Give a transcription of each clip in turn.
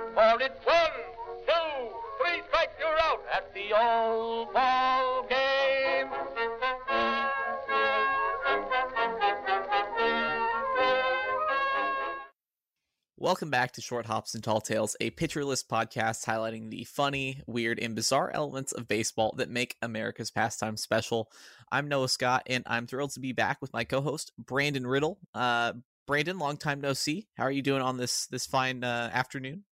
For it's one, two, three strikes, you're out at the old ball game. Welcome back to Short Hops and Tall Tales, a list podcast highlighting the funny, weird, and bizarre elements of baseball that make America's pastime special. I'm Noah Scott, and I'm thrilled to be back with my co-host Brandon Riddle. Uh, Brandon, long time no see. How are you doing on this this fine uh, afternoon?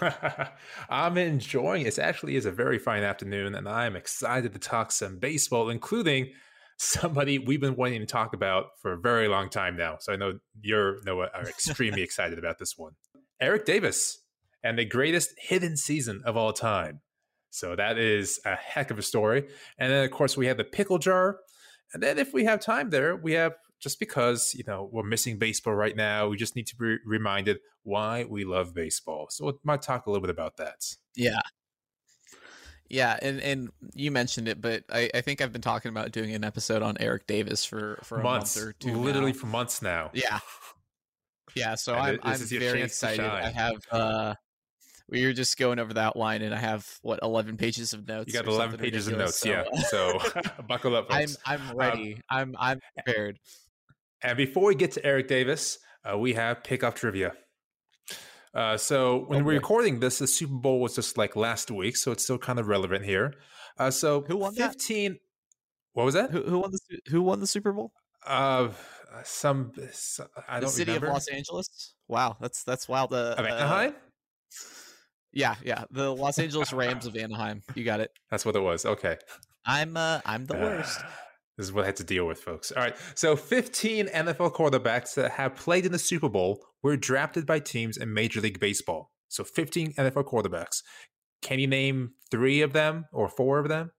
I'm enjoying it. It actually is a very fine afternoon, and I'm excited to talk some baseball, including somebody we've been wanting to talk about for a very long time now. So I know you're Noah are extremely excited about this one. Eric Davis and the greatest hidden season of all time. So that is a heck of a story. And then of course we have the pickle jar. And then if we have time there, we have just because, you know, we're missing baseball right now, we just need to be reminded why we love baseball. So we might talk a little bit about that. Yeah. Yeah, and, and you mentioned it, but I, I think I've been talking about doing an episode on Eric Davis for, for a months, month or two. literally now. for months now. Yeah. Yeah, so And I'm, I'm very excited. I have uh we were just going over the outline and I have what 11 pages of notes. You got 11 something pages of notes, so, yeah. So buckle up, I'm. I'm ready. I'm I'm prepared. And before we get to Eric Davis, uh, we have pickoff trivia. Uh, so when we're recording this, the Super Bowl was just like last week, so it's still kind of relevant here. Uh, so Who won that? 15 What was that? Who who won the who won the Super Bowl? Uh, some, some I the don't city remember. of Los Angeles. Wow, that's that's wild. Uh, Of uh, Anaheim? yeah, yeah, the Los Angeles Rams of Anaheim. You got it. That's what it was. Okay. I'm uh I'm the worst. This is what I had to deal with, folks. All right. So 15 NFL quarterbacks that have played in the Super Bowl were drafted by teams in Major League Baseball. So 15 NFL quarterbacks. Can you name three of them or four of them?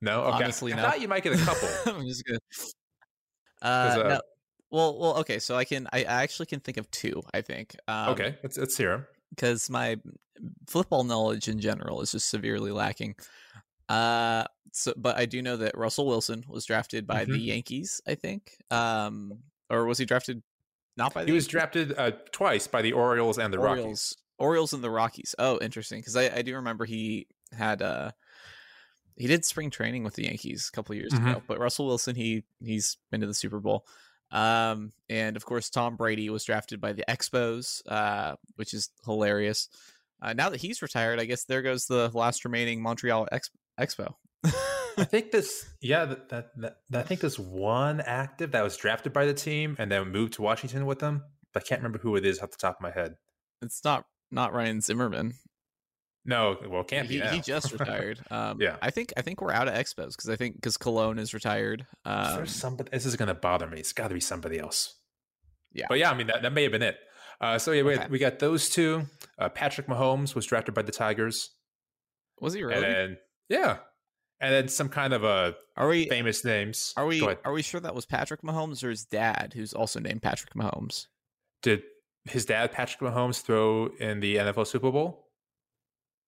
No? Okay. Honestly, I no. thought you might get a couple. I'm just gonna. Uh, uh, no. Well, well, okay. So I can, I I actually can think of two. I think. Um, okay. Let's, let's hear them. Because my football knowledge in general is just severely lacking. Uh, so, but I do know that Russell Wilson was drafted by the Mhm. Yankees. I think. Um, or was he drafted? Not by the He was drafted uh, twice by the Orioles and the Rockies. Orioles. Orioles and the Rockies. Oh, interesting. Because I, I do remember he had uh he did spring training with the Yankees a couple years Mhm. ago. But Russell Wilson, he he's been to the Super Bowl. Um, and of course Tom Brady was drafted by the Expos, uh, which is hilarious. Uh, now that he's retired, I guess there goes the last remaining Montreal Ex- Expo. I think this, yeah, that, that, that, I think there's one active that was drafted by the team and then moved to Washington with them. But I can't remember who it is off the top of my head. it's not not Ryan Zimmerman. No, well, it can't he, be. he just retired. Um, Yeah. I think I think we're out of Expos because I think because Colon is retired. Is Um, there somebody? This is going to bother me. It's got to be somebody else. Yeah. But yeah, I mean, that, that may have been it. Uh, so yeah, we, Okay. had, we got those two. Uh, Patrick Mahomes was drafted by the Tigers. was he really? And then, yeah. And then some kind of uh, Are we famous names. are we are we sure that was Patrick Mahomes or his dad, who's also named Patrick Mahomes? Did his dad, Patrick Mahomes, throw in the NFL Super Bowl?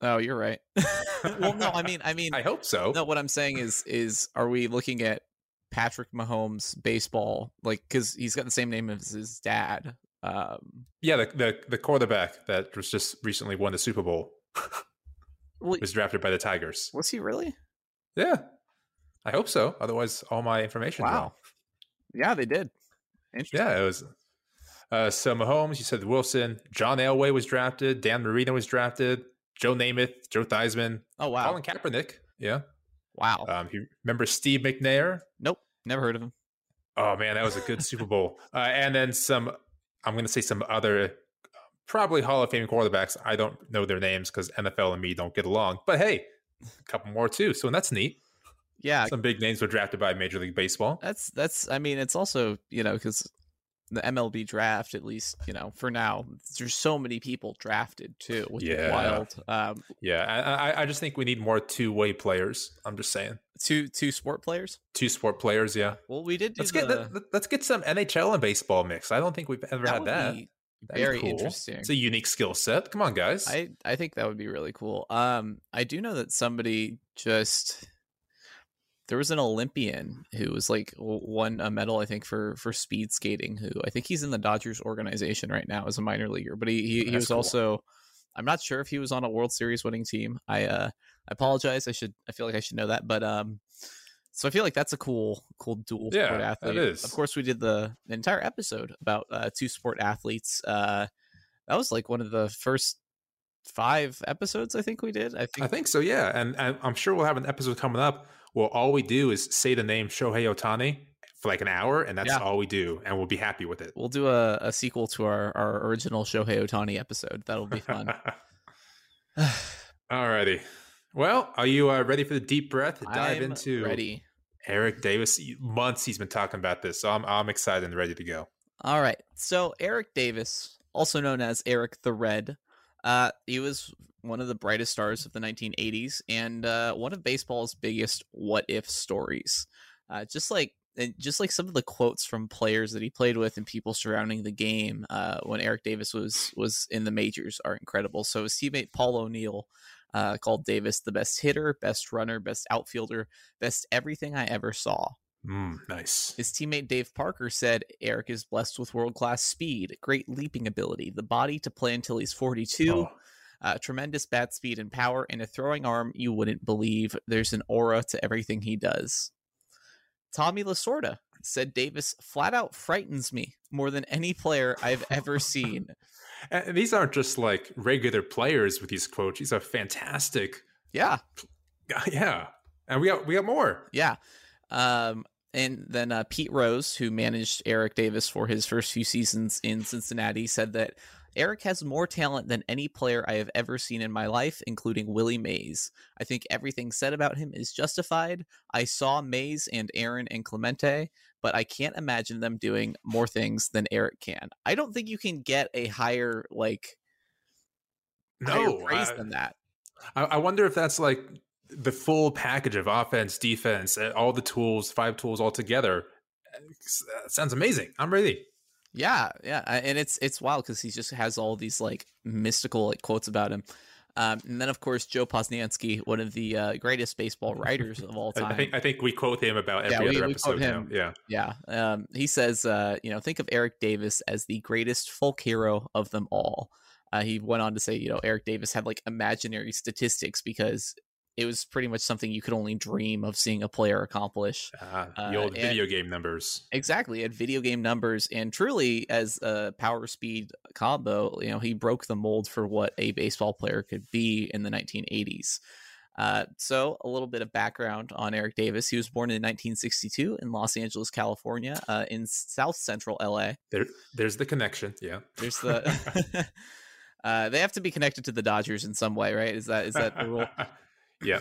Oh, you're right. well, no, I mean, I mean, I hope so. no. What I'm saying is, is are we looking at Patrick Mahomes baseball like because he's got the same name as his dad? Um, Yeah, the, the the quarterback that was just recently won the Super Bowl well, was drafted by the Tigers. was he really? Yeah, I hope so. Otherwise, all my information. Wow. Yeah, they did. Interesting. Yeah, it was. Uh, so Mahomes, you said Wilson, John Elway was drafted, Dan Marino was drafted, Joe Namath, Joe Theismann, Oh wow. Colin Kaepernick. Yeah. Wow. Um, you remember Steve McNair? nope. Never heard of him. Oh man, that was a good Super Bowl. Uh, and then some. I'm going to say some other, probably Hall of Fame quarterbacks. I don't know their names because NFL and me don't get along. But hey, a couple more too. So that's neat. Yeah, Some big names were drafted by Major League Baseball. that's that's. I mean, it's also you know because the MLB draft, at least you know for now, there's so many people drafted too, which is Yeah. wild. Um, Yeah, I, I, I just think we need more two way players. I'm just saying, two two sport players. two sport players. Yeah. Well, we did. Do Let's the, get let, let's get some NHL and baseball mix. I don't think we've ever that had that. be That'd very cool. interesting. It's a unique skill set. Come on, guys. I I think that would be really cool. Um, I do know that somebody just there was an Olympian who was like won a medal, I think, for for speed skating. Who I think he's in the Dodgers organization right now as a minor leaguer, but he he, he was cool. also. I'm not sure if he was on a World Series winning team. I uh I apologize. I should I feel like I should know that, but um so I feel like that's a cool, cool dual yeah, sport athlete. It is. Of course, we did the entire episode about uh, two sport athletes. Uh, that was like one of the first five episodes I think we did. I think I think so. Yeah, and, and I'm sure we'll have an episode coming up where all we do is say the name Shohei Ohtani for like an hour, and that's yeah. all we do, and we'll be happy with it. We'll do a, a sequel to our our original Shohei Ohtani episode. That'll be fun. Alrighty. Well, are you uh, ready for the deep breath? Dive I'm into ready. Eric Davis. Months he's been talking about this, so I'm I'm excited and ready to go. All right. So Eric Davis, also known as Eric the Red, uh, he was one of the brightest stars of the 1980s and uh, one of baseball's biggest what if stories. Uh, just like and just like some of the quotes from players that he played with and people surrounding the game uh, when Eric Davis was was in the majors are incredible. So his teammate Paul O'Neill uh, called Davis the best hitter, best runner, best outfielder, best everything I ever saw. Mm, nice. His teammate Dave Parker said Eric is blessed with world class speed, great leaping ability, the body to play until he's 42, oh. uh, tremendous bat speed and power, and a throwing arm you wouldn't believe. There's an aura to everything he does. Tommy Lasorda said Davis flat out frightens me more than any player I've ever seen. And these aren't just like regular players with these quotes. These are fantastic. Yeah. Yeah. And we got we got more. Yeah. Um and then uh, Pete Rose, who managed Eric Davis for his first few seasons in Cincinnati, said that Eric has more talent than any player I have ever seen in my life, including Willie Mays. I think everything said about him is justified. I saw Mays and Aaron and Clemente, but I can't imagine them doing more things than Eric can. I don't think you can get a higher like no higher praise I, than that. I, I wonder if that's like the full package of offense, defense, eh, all the tools, five tools all together. Eh, sounds amazing. I'm ready. Yeah, yeah, and it's it's wild because he just has all these like mystical like quotes about him. Um, and then, of course, Joe Posnanski, one of the uh, greatest baseball writers of all time. I think, I think we quote him about every yeah, we, other episode him. now. Yeah, yeah. Um, he says, uh, you know, think of Eric Davis as the greatest folk hero of them all. Uh, he went on to say, you know, Eric Davis had like imaginary statistics because it was pretty much something you could only dream of seeing a player accomplish. Uh, the old uh, video game numbers. Exactly, at video game numbers, and truly as a power speed combo, you know, he broke the mold for what a baseball player could be in the 1980s. Uh, so, a little bit of background on Eric Davis. He was born in 1962 in Los Angeles, California, uh, in South Central LA. There, there's the connection. Yeah, there's the. uh, they have to be connected to the Dodgers in some way, right? Is that is that the rule? Yeah.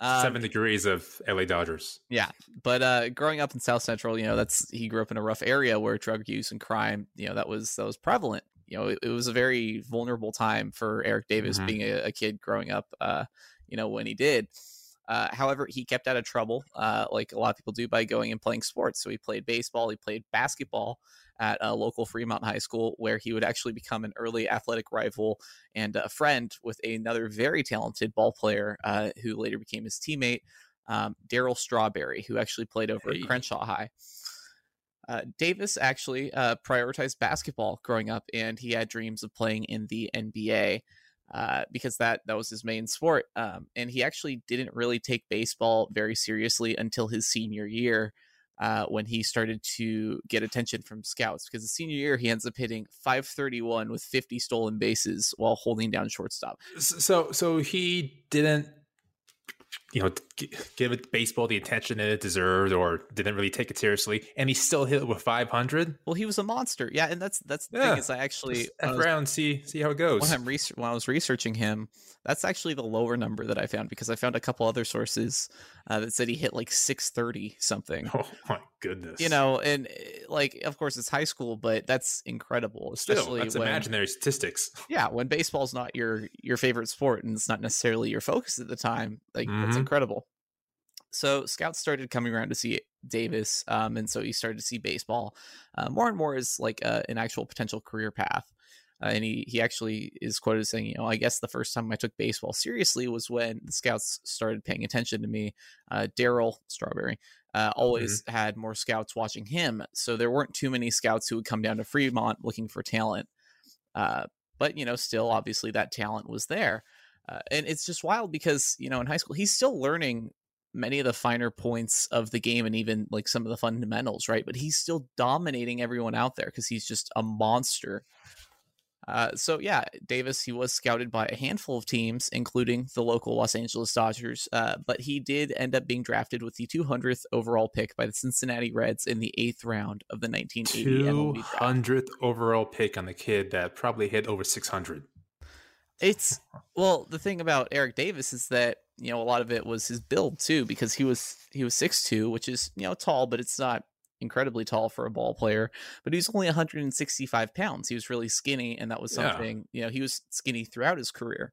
Um, Seven degrees of LA Dodgers. Yeah, but uh, growing up in South Central, you know, that's he grew up in a rough area where drug use and crime, you know, that was that was prevalent. You know, it, it was a very vulnerable time for Eric Davis mm-hmm. being a, a, kid growing up. Uh, you know, when he did. Uh, however, he kept out of trouble, uh, like a lot of people do, by going and playing sports. So he played baseball, he played basketball, at a local Fremont High School, where he would actually become an early athletic rival and a friend with another very talented ball player uh, who later became his teammate, um, Darryl Strawberry, who actually played over hey. at Crenshaw High. Uh, Davis actually uh, prioritized basketball growing up, and he had dreams of playing in the NBA. Uh, because that that was his main sport, um, and he actually didn't really take baseball very seriously until his senior year, uh, when he started to get attention from scouts because the senior year he ends up hitting 531 with 50 stolen bases while holding down shortstop. So so he didn't you know, give baseball the attention that it deserved, or didn't really take it seriously, and he still hit it with 500. Well, he was a monster, yeah, and that's that's the yeah. thing is I actually F around see see how it goes. When, I'm research, when I was researching him, that's actually the lower number that I found because I found a couple other sources uh, that said he hit like 630 something. Oh my goodness! You know, and eh, like of course it's high school, but that's incredible, especially Still, that's when, imaginary statistics. Yeah, when baseball's not your your favorite sport and it's not necessarily your focus at the time, like mm-hmm. Incredible. So scouts started coming around to see Davis, um, and so he started to see baseball uh, more and more as like uh, an actual potential career path. Uh, and he he actually is quoted as saying, you know, I guess the first time I took baseball seriously was when the scouts started paying attention to me. Uh, Darryl Strawberry uh, always mm-hmm. had more scouts watching him, so there weren't too many scouts who would come down to Fremont looking for talent. Uh, but you know, still, obviously, that talent was there. Uh, and it's just wild because you know in high school he's still learning many of the finer points of the game and even like some of the fundamentals right? But he's still dominating everyone out there because he's just a monster. Uh, so yeah, Davis he was scouted by a handful of teams, including the local Los Angeles Dodgers, uh, but he did end up being drafted with the 200th overall pick by the Cincinnati Reds in the eighth round of the 1980 200th overall pick on the kid that probably hit over 600. It's well, the thing about Eric Davis is that you know a lot of it was his build too, because he was he was six two, which is you know tall, but it's not incredibly tall for a ball player, but he was only 165 pounds. He was really skinny, and that was something yeah. you know he was skinny throughout his career.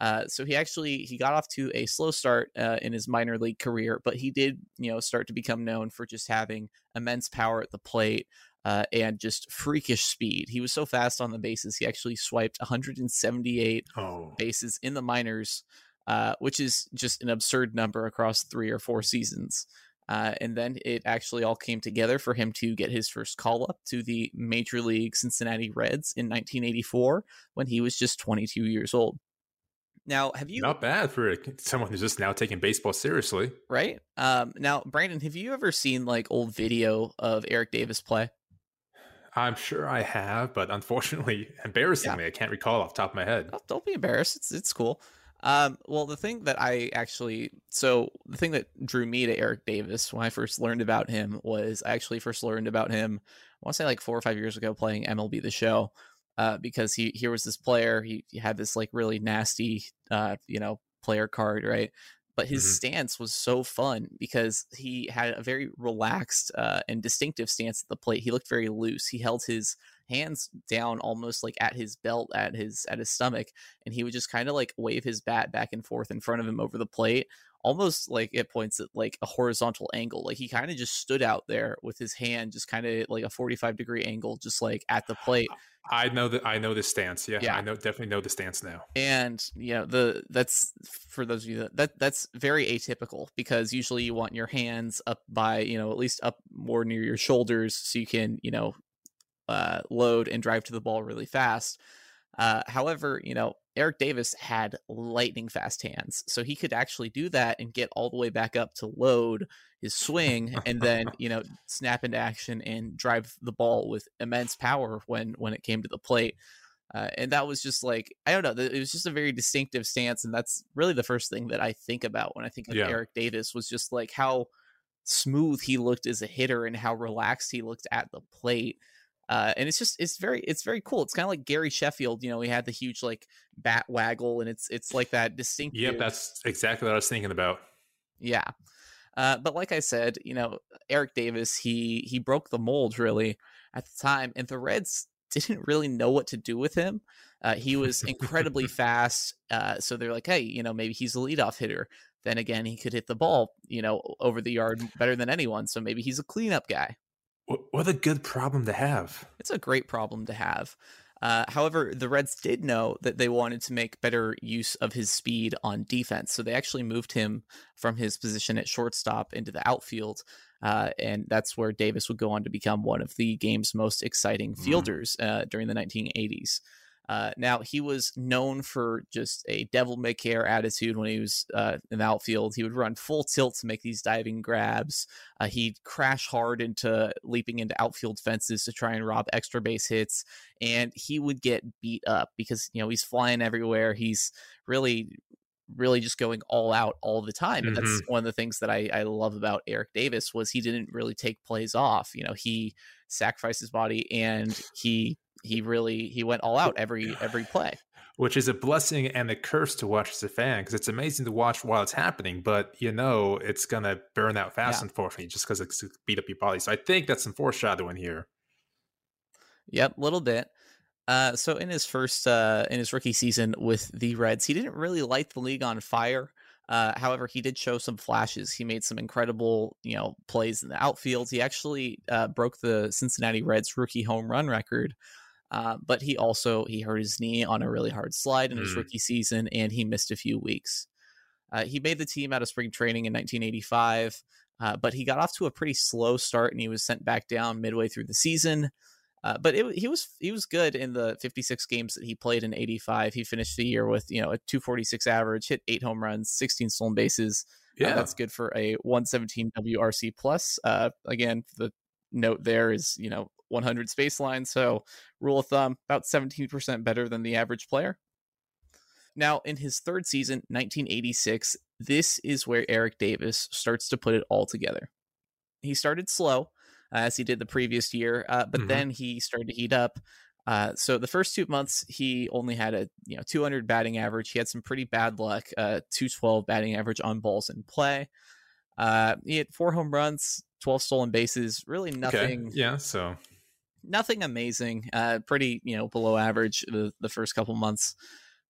Uh, so he actually he got off to a slow start uh, in his minor league career, but he did you know start to become known for just having immense power at the plate uh, and just freakish speed. He was so fast on the bases. He actually swiped 178 oh. bases in the minors, uh, which is just an absurd number across three or four seasons. Uh, and then it actually all came together for him to get his first call up to the Major League Cincinnati Reds in 1984 when he was just 22 years old. Now, have you not bad for someone who's just now taking baseball seriously, right? Um, now, Brandon, have you ever seen like old video of Eric Davis play? I'm sure I have, but unfortunately, embarrassingly, yeah. I can't recall off top of my head. Don't be embarrassed; it's it's cool. Um, well, the thing that I actually, so the thing that drew me to Eric Davis when I first learned about him was I actually first learned about him, I want to say like four or five years ago playing MLB The Show, uh, because he, here was this player, he, he had this like really nasty, uh, you know, player card, right? But his mm-hmm. stance was so fun because he had a very relaxed uh, and distinctive stance at the plate. He looked very loose. He held his hands down almost like at his belt at his at his stomach and he would just kind of like wave his bat back and forth in front of him over the plate almost like it points at like a horizontal angle like he kind of just stood out there with his hand just kind of like a 45 degree angle just like at the plate I know that I know this stance. Yeah, yeah, I know definitely know the stance now. And you know the that's for those of you that, that that's very atypical because usually you want your hands up by you know at least up more near your shoulders so you can you know uh, load and drive to the ball really fast. Uh, however, you know, Eric Davis had lightning fast hands, so he could actually do that and get all the way back up to load his swing, and then you know snap into action and drive the ball with immense power when when it came to the plate. Uh, and that was just like I don't know, it was just a very distinctive stance, and that's really the first thing that I think about when I think of yeah. Eric Davis was just like how smooth he looked as a hitter and how relaxed he looked at the plate uh, and it's just it's very it's very cool. It's kind of like Gary Sheffield. You know, he had the huge like bat waggle, and it's it's like that distinct. Yep, that's exactly what I was thinking about. Yeah, uh, but like I said, you know, Eric Davis he he broke the mold really at the time, and the Reds didn't really know what to do with him. Uh, he was incredibly fast, uh, so they're like, hey, you know, maybe he's a leadoff hitter. Then again, he could hit the ball, you know, over the yard better than anyone. So maybe he's a cleanup guy. What a good problem to have. It's a great problem to have. Uh, however, the Reds did know that they wanted to make better use of his speed on defense. So they actually moved him from his position at shortstop into the outfield. Uh, and that's where Davis would go on to become one of the game's most exciting mm. fielders uh, during the 1980s. Uh, now he was known for just a devil may care attitude when he was uh, in the outfield. He would run full tilt to make these diving grabs. Uh, he'd crash hard into leaping into outfield fences to try and rob extra base hits, and he would get beat up because you know he's flying everywhere. He's really really just going all out all the time. And mm-hmm. that's one of the things that I, I love about Eric Davis was he didn't really take plays off. You know, he sacrificed his body and he he really he went all out every every play which is a blessing and a curse to watch as a fan because it's amazing to watch while it's happening but you know it's gonna burn out fast yeah. unfortunately just because it's beat up your body so i think that's some foreshadowing here yep a little bit uh, so in his first uh, in his rookie season with the Reds, he didn't really light the league on fire. Uh, however, he did show some flashes. He made some incredible, you know, plays in the outfield. He actually uh, broke the Cincinnati Reds rookie home run record Uh, but he also he hurt his knee on a really hard slide in his Mm. rookie season, and he missed a few weeks. Uh, he made the team out of spring training in 1985, uh, but he got off to a pretty slow start, and he was sent back down midway through the season. Uh, but it, he was he was good in the 56 games that he played in 85. He finished the year with you know a 246 average, hit eight home runs, 16 stolen bases. Uh, Yeah, that's good for a 117 WRC plus. Uh, again, the note there is you know 100 space line, so rule of thumb about 17% better than the average player. Now, in his third season, 1986, this is where Eric Davis starts to put it all together. He started slow, uh, as he did the previous year, uh, but Mhm. then he started to heat up. Uh, so the first two months, he only had a you know 200 batting average. He had some pretty bad luck, uh, 212 batting average on balls in play. Uh, he had four home runs, 12 stolen bases. Really nothing okay. Yeah, so nothing amazing uh pretty you know below average the, the first couple months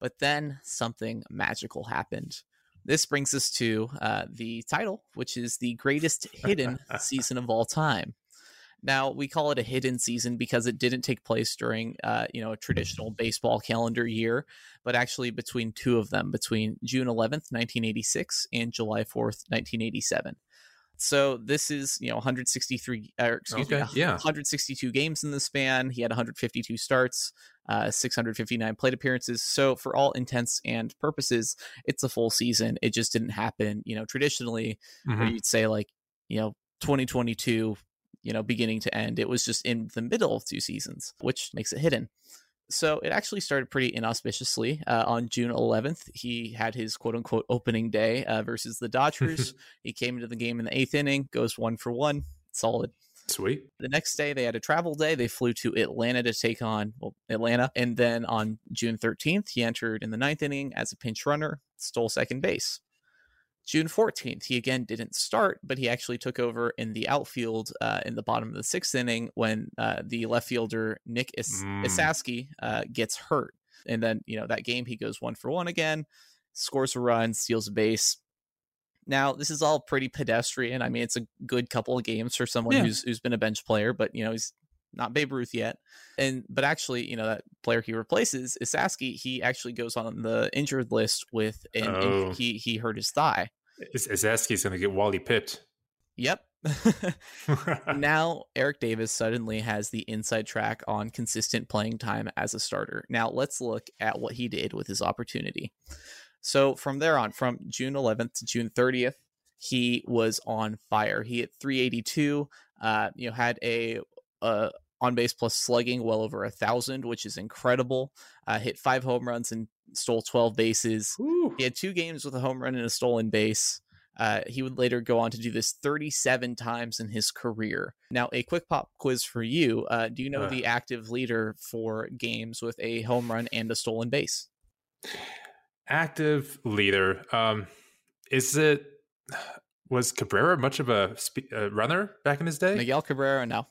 but then something magical happened this brings us to uh the title which is the greatest hidden season of all time now we call it a hidden season because it didn't take place during uh you know a traditional baseball calendar year but actually between two of them between june 11th 1986 and july 4th 1987 so this is you know 163 or excuse Okay, me yeah. 162 games in the span he had 152 starts uh 659 plate appearances so for all intents and purposes it's a full season it just didn't happen you know traditionally where mhm. you'd say like you know 2022 you know beginning to end it was just in the middle of two seasons which makes it hidden. So it actually started pretty inauspiciously uh, on june 11th he had his quote unquote opening day uh, versus the dodgers. He came into the game in the eighth inning goes one for one solid. Sweet. the next day they had a travel day. They flew to atlanta to take on well, atlanta. And then on june 13th he entered in the ninth inning as a pinch runner stole second base june 14th he again didn't start but he actually took over in the outfield uh, in the bottom of the sixth inning when uh, the left fielder nick Is- Mm. Esasky uh, gets hurt and then you know that game he goes one for one again scores a run steals a base now this is all pretty pedestrian i mean it's a good couple of games for someone Yeah. who's who's been a bench player but you know he's not Babe Ruth yet. And but actually, you know, that player he replaces, Esasky, he actually goes on the injured list with an in- Oh. he he hurt his thigh. Esasky's going to get Wally pipped. Yep. now Eric Davis suddenly has the inside track on consistent playing time as a starter. Now let's look at what he did with his opportunity. So from there on, from June 11th to June 30th, he was on fire. He hit 382. Uh, you know, had a uh, on base plus slugging well over a thousand, which is incredible. Uh, hit five home runs and stole 12 bases. Woo. He had two games with a home run and a stolen base. Uh, he would later go on to do this 37 times in his career. Now, a quick pop quiz for you. Uh, do you know Uh. the active leader for games with a home run and a stolen base? Active leader. Um, is it was Cabrera much of a spe- uh, runner back in his day? Miguel Cabrera? No,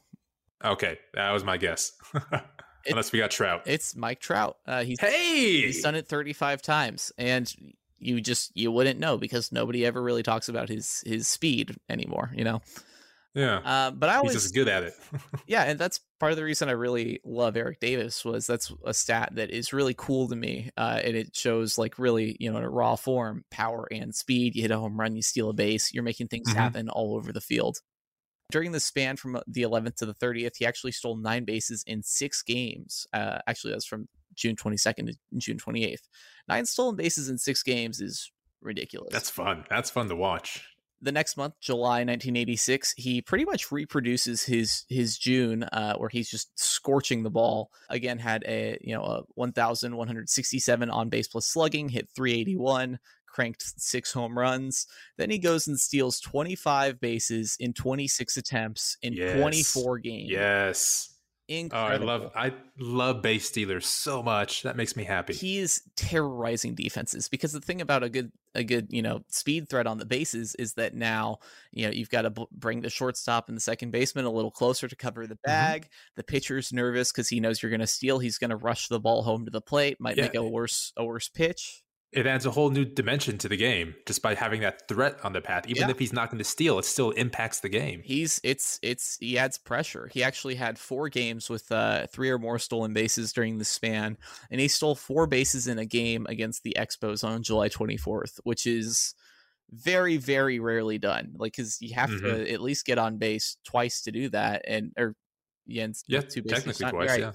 Okay, that was my guess. Unless we got Trout. it's Mike Trout. Uh, he's hey, he's done it 35 times, and you just you wouldn't know because nobody ever really talks about his his speed anymore. You know. yeah, Uh, but I was just good at it. yeah and that's part of the reason i really love eric davis was that's a stat that is really cool to me uh, and it shows like really you know in a raw form power and speed you hit a home run you steal a base you're making things Mhm. happen all over the field during the span from uh, the 11th to the 30th he actually stole nine bases in six games uh, actually that's from june 22nd to june 28th nine stolen bases in six games is ridiculous That's fun. That's fun to watch. the next month, July 1986, he pretty much reproduces his his June, uh, where he's just scorching the ball. Again, had a you know a 1,167 on base plus slugging, hit 381, cranked six home runs. Then he goes and steals 25 bases in 26 attempts in Yes. 24 games. Yes. Oh, I love I love base stealers so much. That makes me happy. he is terrorizing defenses because the thing about a good a good you know speed threat on the bases is that now you know you've got to b- bring the shortstop and the second baseman a little closer to cover Mm-hmm. the bag the pitcher's nervous because he knows you're going to steal he's going to rush the ball home to the plate might make a worse a worse pitch it adds a whole new dimension to the game just by having that threat on the path. Even Yeah. if he's not going to steal, it still impacts the game. He's it's it's he adds pressure. He actually had four games with uh three or more stolen bases during the span, and he stole four bases in a game against the Expos on July 24th, which is very very rarely done. Like because you have Mm-hmm. to at least get on base twice to do that, and or yeah, Yeah, two bases technically twice. right. Yeah,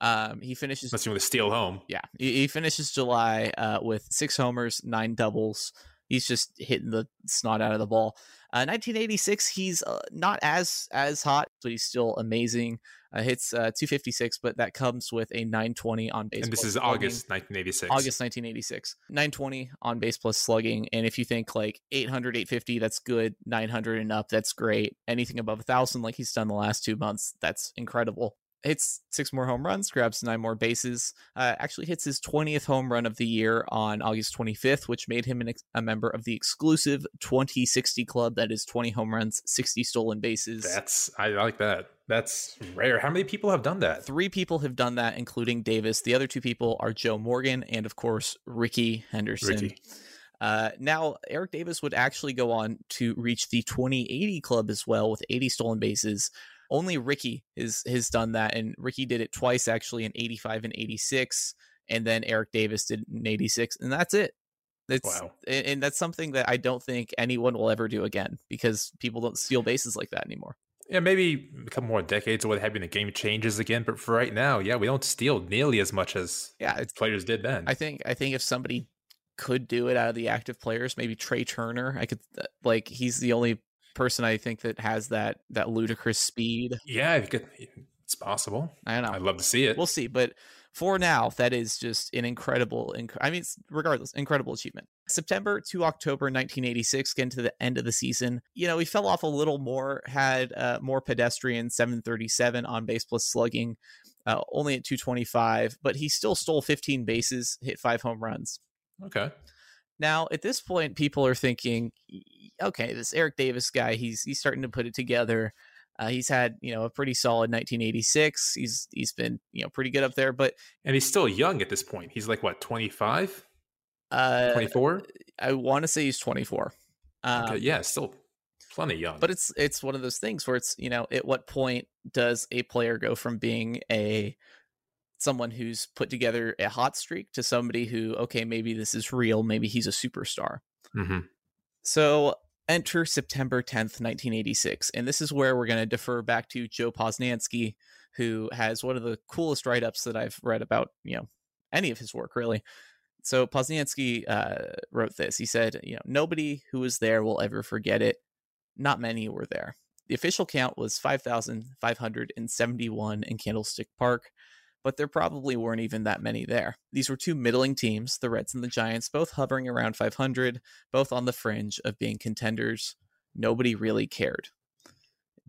Um, he finishes unless you want to steal home. yeah, he, he finishes July uh, with six homers, nine doubles. He's just hitting the snot out of the ball. Uh, 1986, he's uh, not as as hot, but he's still amazing. Uh, hits uh, 256, but that comes with a 920 on base. And this is slugging. August 1986. August 1986. 920 on base plus slugging. And if you think like 800, 850, that's good. 900 and up, that's great. Anything above a 1,000, like he's done the last two months, that's incredible. Hits six more home runs, grabs nine more bases. Uh, actually hits his 20th home run of the year on August 25th, which made him an ex- a member of the exclusive 2060 club. That is 20 home runs, 60 stolen bases. That's I like that. That's rare. How many people have done that? Three people have done that, including Davis. The other two people are Joe Morgan and, of course, Rickey Henderson. Rickey. Uh, now, Eric Davis would actually go on to reach the 2080 club as well with 80 stolen bases. Only Rickey has, has done that, and Rickey did it twice actually in 85 and 86, and then Eric Davis did it in 86, and that's it. It's, Wow. and, that's something that I don't think anyone will ever do again because people don't steal bases like that anymore. Yeah, maybe a couple more decades or what have you, the game changes again. But for right now, yeah, we don't steal nearly as much as Yeah, it's players did then. I think I think if somebody could do it out of the active players, maybe Trea Turner. I could uh, like he's the only person I think that has that that ludicrous speed. yeah, could, it's possible. I don't know. I'd love to see it. We'll see, but for now, that is just an incredible. Inc- I mean, regardless, incredible achievement. September to October 1986, getting to the end of the season. You know, he fell off a little more, had uh, more pedestrian 737 on base plus slugging, uh, only at 225, but he still stole 15 bases, hit five home runs. okay. Now, at this point, people are thinking, "Y- okay, this Eric Davis guy, he's he's starting to put it together. Uh, he's had you know a pretty solid 1986. He's he's been you know pretty good up there, but And he's still young at this point. He's like what, 25, uh, 24? I want to say he's 24. Um, okay, yeah, still plenty young. but it's it's one of those things where it's you know at what point does a player go from being a someone who's put together a hot streak to somebody who okay maybe this is real maybe he's a superstar hmm So enter September 10th, 1986. And this is where we're going to defer back to Joe Posnanski, who has one of the coolest write ups that I've read about, you know, any of his work, really. So Posnanski uh, wrote this. He said, you know, nobody who was there will ever forget it. Not many were there. The official count was 5,571 in Candlestick Park, but there probably weren't even that many there. These were two middling teams, the Reds and the Giants, both hovering around 500, both on the fringe of being contenders. Nobody really cared.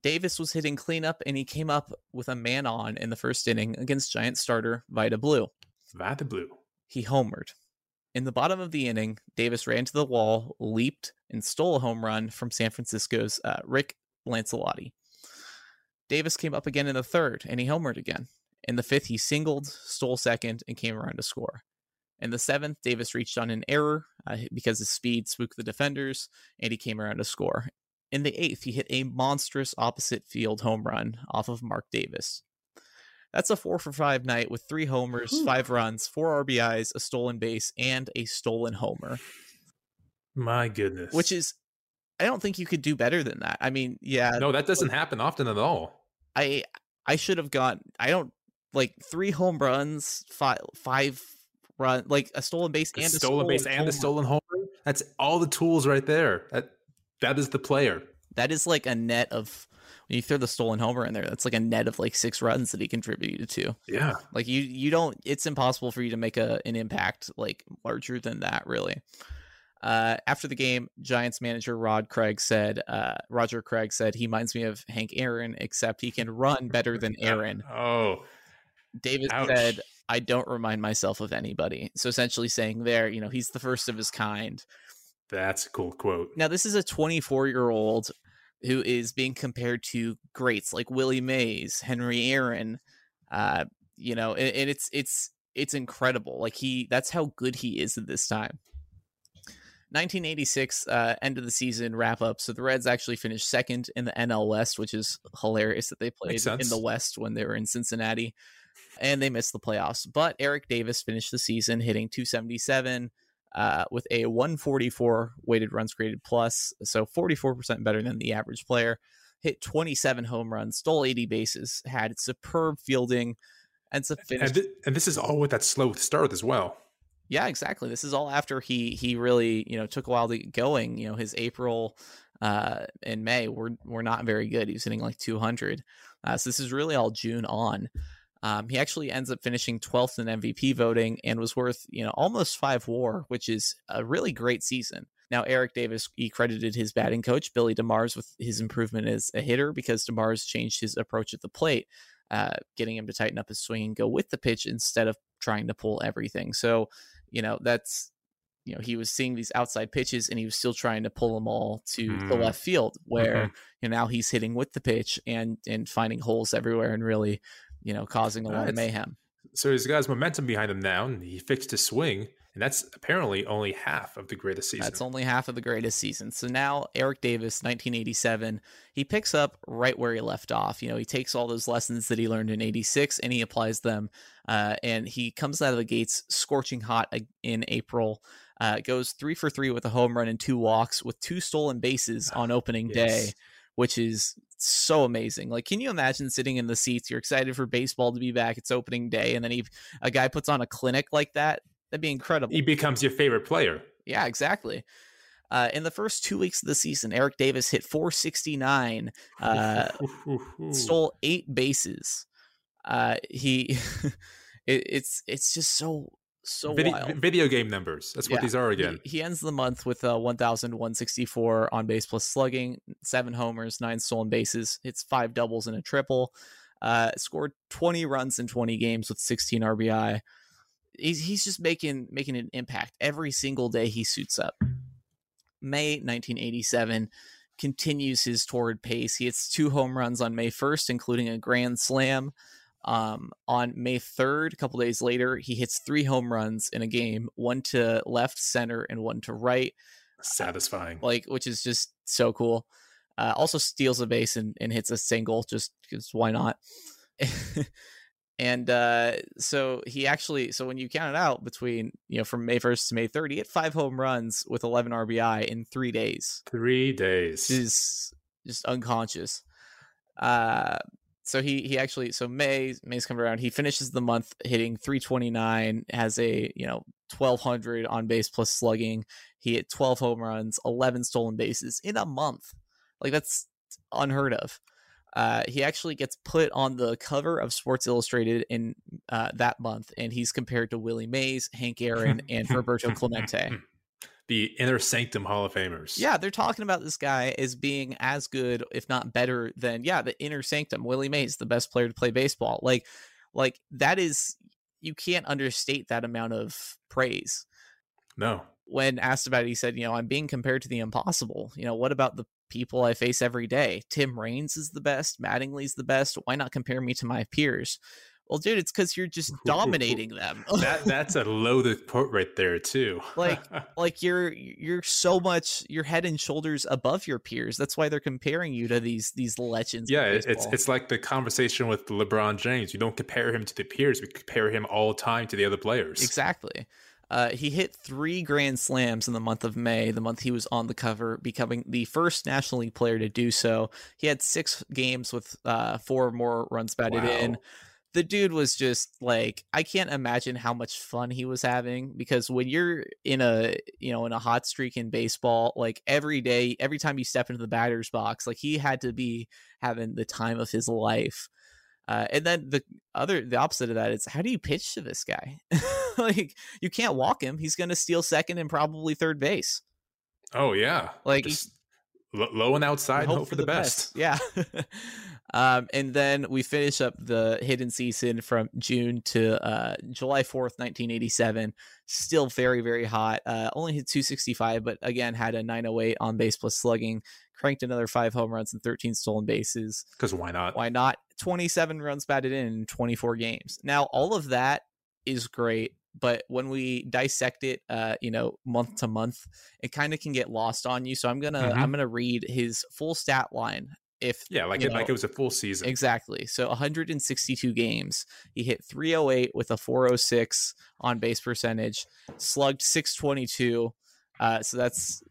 Davis was hitting cleanup, and he came up with a man on in the first inning against Giant starter Vida Blue. Vada Blue. He homered. In the bottom of the inning, Davis ran to the wall, leaped, and stole a home run from San Francisco's uh, Rick Lancellotti. Davis came up again in the third, and he homered again. In the fifth, he singled, stole second, and came around to score. In the seventh, Davis reached on an error uh, because his speed spooked the defenders, and he came around to score. In the eighth, he hit a monstrous opposite field home run off of Mark Davis. That's a four for five night with three homers, Whew. five runs, four RBIs, a stolen base, and a stolen homer, My goodness. which is, I don't think you could do better than that. I mean, yeah, no, that doesn't happen often at all. I I should have got I don't like three home runs, five five run like a stolen base The and a stolen base and a stolen homer. That's all the tools right there. That that is the player. That is like a net of when you throw the stolen homer in there. That's like a net of like six runs that he contributed to. Yeah. Like you you don't. It's impossible for you to make a an impact like larger than that. Really. Uh, after the game, Giants manager Rod Craig said, uh, Roger Craig said, he reminds me of Hank Aaron, except he can run better than Aaron. Oh, Davis Ouch. said, I don't remind myself of anybody. So essentially saying there, you know, he's the first of his kind. that's a cool quote. Now, this is a 24 year old who is being compared to greats like Willie Mays, Henry Aaron, uh, you know, and, and it's, it's, it's incredible. Like he, that's how good he is at this time. 1986 uh, end of the season wrap up. So the Reds actually finished second in the NL West, which is hilarious that they played in the West when they were in Cincinnati, and they missed the playoffs. But Eric Davis finished the season hitting 277 uh, with a 144 weighted runs created plus, so 44% better than the average player. Hit 27 home runs, stole 80 bases, had superb fielding, and so finished. And, and this is all with that slow start as well. Yeah, exactly. This is all after he he really you know took a while to get going. You know, his April uh, and May were were not very good. He was hitting like 200. Uh, so this is really all June on. Um, he actually ends up finishing 12th in MVP voting and was worth you know almost five WAR, which is a really great season. Now, Eric Davis, he credited his batting coach, Billy DeMars, with his improvement as a hitter because DeMars changed his approach at the plate, uh, getting him to tighten up his swing and go with the pitch instead of trying to pull everything. So you know, that's you know, he was seeing these outside pitches and he was still trying to pull them all to mm. the left field where mm-hmm. you know now he's hitting with the pitch and and finding holes everywhere and really, you know, causing a lot of mayhem. So he's got his momentum behind him now and he fixed his swing and that's apparently only half of the greatest season. That's only half of the greatest season. So now Eric Davis, 1987, he picks up right where he left off. You know, he takes all those lessons that he learned in 86 and he applies them. Uh, and he comes out of the gates scorching hot in April. Uh, goes three for three with a home run and two walks with two stolen bases on opening yes. day, which is so amazing. Like, can you imagine sitting in the seats? You're excited for baseball to be back. It's opening day, and then he, a guy puts on a clinic like that. That'd be incredible. He becomes your favorite player. Yeah, exactly. Uh, in the first two weeks of the season, Eric Davis hit 469, uh, stole eight bases. Uh, he, it, it's it's just so so video, wild. Video game numbers. That's what yeah. these are again. He, he, ends the month with uh, 1,164 on base plus slugging, seven homers, nine stolen bases, hits five doubles and a triple. Uh, scored 20 runs in 20 games with 16 RBI he's he's just making making an impact every single day he suits up. May 1987 continues his torrid pace. He hits two home runs on May 1st, including a grand slam. Um, on May 3rd, a couple days later, he hits three home runs in a game, one to left, center, and one to right. Satisfying. Like, which is just so cool. Uh, also steals a base and, and hits a single, just because why not? And uh, so he actually, so when you count it out between, you know, from May 1st to May 30, he hit five home runs with 11 RBI in three days. Three days. Is just unconscious. Uh, so he he actually so May May's come around. He finishes the month hitting 329, has a you know 1200 on base plus slugging. He hit 12 home runs, 11 stolen bases in a month. Like that's unheard of. Uh, he actually gets put on the cover of Sports Illustrated in uh, that month, and he's compared to Willie Mays, Hank Aaron, and Roberto Clemente. The inner sanctum Hall of Famers. Yeah, they're talking about this guy as being as good, if not better, than yeah, the inner sanctum. Willie Mays, the best player to play baseball. Like, like that is you can't understate that amount of praise. No. When asked about it, he said, you know, I'm being compared to the impossible. You know, what about the people I face every day. Tim Raines is the best. Mattingly's the best. Why not compare me to my peers? Well, dude, it's because you're just dominating them. that that's a loaded quote right there too. like, like you're you're so much you're head and shoulders above your peers. That's why they're comparing you to these these legends. Yeah, it's it's like the conversation with LeBron James. You don't compare him to the peers. We compare him all the time to the other players. Exactly. Uh, he hit three grand slams in the month of May, the month he was on the cover, becoming the first National League player to do so. He had six games with uh, four more runs batted wow. in. The dude was just like I can't imagine how much fun he was having because when you're in a you know in a hot streak in baseball, like every day, every time you step into the batter's box, like he had to be having the time of his life. Uh, and then the other, the opposite of that is how do you pitch to this guy? like you can't walk him. He's going to steal second and probably third base. Oh yeah, like Just low and outside. Hope, hope for, the, the best. best. Yeah. um, and then we finish up the hidden season from June to uh, July fourth, nineteen eighty seven. Still very very hot. Uh, only hit two sixty five, but again had a nine oh eight on base plus slugging cranked another five home runs and 13 stolen bases. Because why not? Why not? 27 runs batted in 24 games. Now, all of that is great, but when we dissect it, uh, you know, month to month, it kind of can get lost on you. So I'm gonna Mhm. I'm gonna read his full stat line. If Yeah, like it, like it was a full season. Exactly. So 162 games. He hit 308 with a 406 on base percentage, slugged 622. Uh, so that's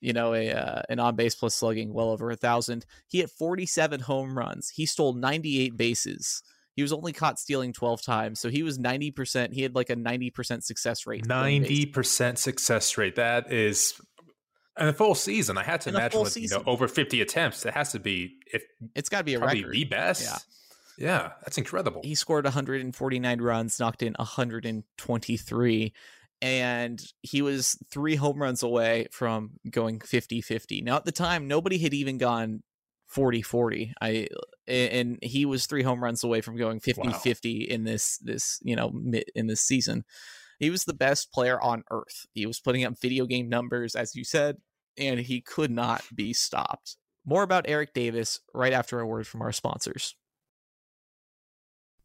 you know a uh, an on base plus slugging well over a thousand. He hit 47 home runs. He stole 98 bases. He was only caught stealing 12 times, so he was 90%. He had like a 90% success rate. Ninety percent success rate. That is in a full season. I had to In imagine with you know over fifty attempts. It has to be if It's got to be a record. the best. Yeah. yeah, that's incredible. he scored 149 runs, knocked in 123, and he was three home runs away from going 50 50. Now, at the time, nobody had even gone 40 40. I and he was three home runs away from going 50 Wow. 50 in this, this, you know, in this season. He was the best player on earth. He was putting up video game numbers, as you said, and he could not be stopped. More about Eric Davis right after a word from our sponsors.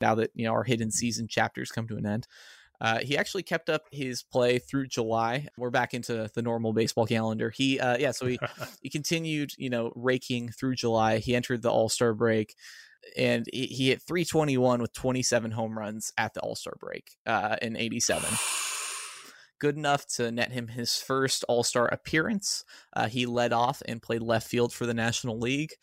Now that you know our hidden season chapters come to an end. Uh, he actually kept up his play through July. We're back into the normal baseball calendar. He, uh, yeah, so he he continued, you know, raking through July. He entered the All Star break, and he, he hit 321 with 27 home runs at the All Star break uh, in '87. Good enough to net him his first All Star appearance. Uh, he led off and played left field for the National League.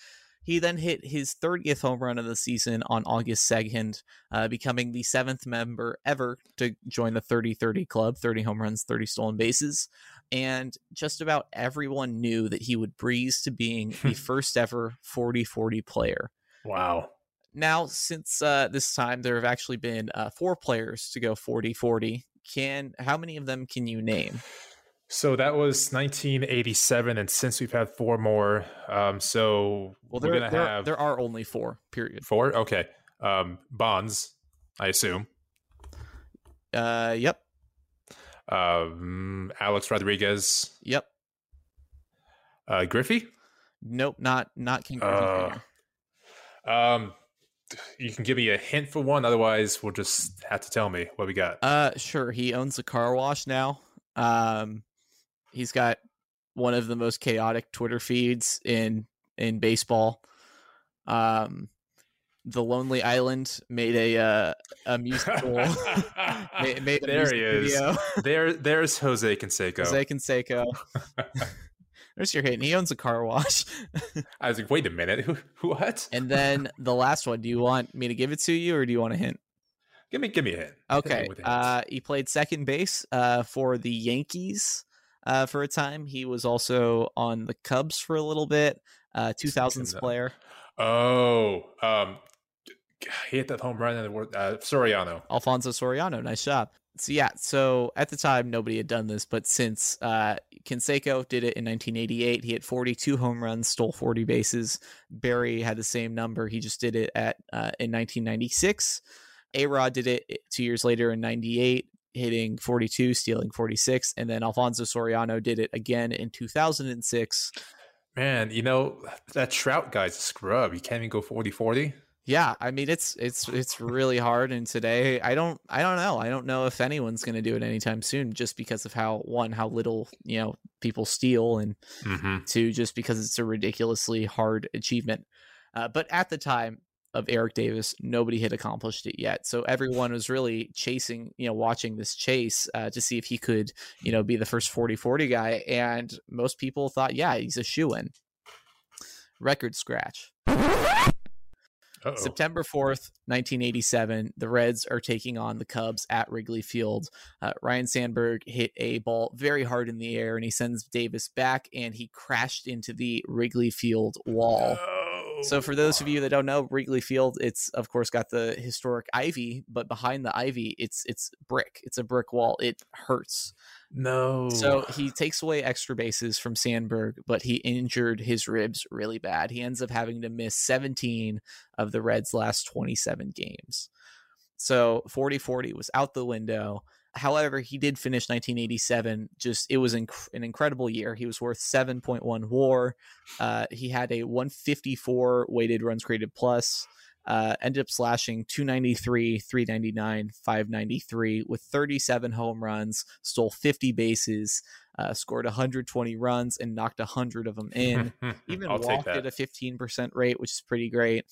He then hit his 30th home run of the season on August 2nd, uh, becoming the seventh member ever to join the 30 30 club 30 home runs, 30 stolen bases. And just about everyone knew that he would breeze to being the first ever 40 40 player. wow. Now, since uh, this time, there have actually been uh, four players to go 40 40. Can how many of them can you name? So that was 1987, and since we've had four more, um, so Well, we're gonna there, have there are only four. Period. four. Okay, um, Bonds, I assume. Uh, yep, Um, Alex Rodriguez, yep. uh, Griffey. Nope, not not King. Griffey Uh, Um, you can give me a hint for one. Otherwise, we'll just have to tell me what we got. Uh, sure. He owns a car wash now. Um, he's got one of the most chaotic Twitter feeds in in baseball. Um, the Lonely Island made a uh, a musical. made, made there music he is. video. There, there's Jose Canseco. Jose Canseco. There's your hint. He owns a car wash. I was like, wait a minute, who, what? and then the last one. Do you want me to give it to you, or do you want a hint? Give me, give me a hint. Hit me Okay. a hint. Uh, he played second base uh, for the Yankees uh, for a time. He was also on the Cubs for a little bit. Uh, 2000s uh, player. oh, um, he hit that home run in the. Uh, Soriano. Alfonso Soriano. Nice job. So yeah, so at the time nobody had done this, but since uh, Canseco did it in 1988, he hit 42 home runs, stole 40 bases. Barry had the same number. He just did it at uh, in 1996. A Rod did it two years later in 98, hitting 42, stealing 46, and then Alfonso Soriano did it again in 2006. Man, you know that Trout guy's a scrub. He can't even go 40-40. Yeah, I mean it's it's it's really hard and today I don't I don't know. I don't know if anyone's going to do it anytime soon just because of how one how little, you know, people steal and Mm-hmm. two just because it's a ridiculously hard achievement. Uh, but at the time of Eric Davis, nobody had accomplished it yet. So everyone was really chasing, you know, watching this chase uh, to see if he could, you know, be the first 40 40 guy. And most people thought, yeah, he's a shoe in. Record scratch. Uh-oh. September 4th, 1987, the Reds are taking on the Cubs at Wrigley Field. Uh, Ryne Sandberg hit a ball very hard in the air and he sends Davis back and he crashed into the Wrigley Field wall. So for those of you that don't know, Wrigley Field, it's of course got the historic ivy, but behind the ivy, it's it's brick. It's a brick wall. It hurts. no. So he takes away extra bases from Sandberg, but he injured his ribs really bad. He ends up having to miss 17 of the Reds' last 27 games. So 40 40 was out the window. However, he did finish 1987. Just it was inc- an incredible year. He was worth 7.1 WAR. Uh, he had a 154 weighted runs created plus. Uh, ended up slashing 293, 399, 593 with 37 home runs, stole 50 bases, uh, scored 120 runs, and knocked 100 of them in. Even I'll walked at a 15% rate, which is pretty great.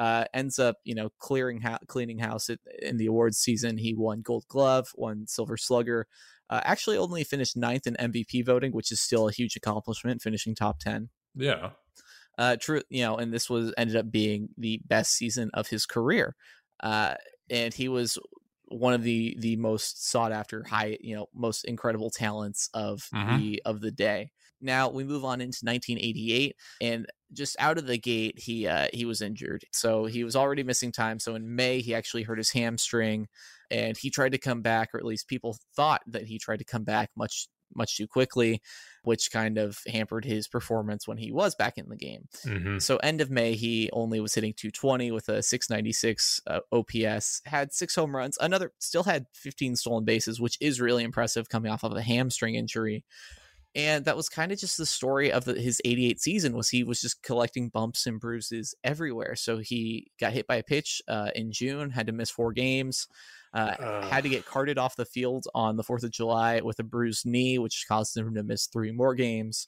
Uh, ends up, you know, clearing ho- cleaning house at, in the awards season. He won Gold Glove, won Silver Slugger. Uh, actually, only finished ninth in MVP voting, which is still a huge accomplishment, finishing top 10 yeah. uh true you know and this was ended up being the best season of his career uh and he was one of the the most sought after high you know most incredible talents of Mhm. the of the day now we move on into 1988 and just out of the gate he uh he was injured so he was already missing time so in may he actually hurt his hamstring and he tried to come back or at least people thought that he tried to come back much much too quickly which kind of hampered his performance when he was back in the game hmm so end of May, he only was hitting 220 with a 696 uh, OPS. Had six home runs. Another still had 15 stolen bases, which is really impressive coming off of a hamstring injury. And that was kind of just the story of the, his 88 season. Was he was just collecting bumps and bruises everywhere. So he got hit by a pitch uh, in June, had to miss four games. Uh, Ugh. had to get carted off the field on the 4th of July with a bruised knee, which caused him to miss three more games.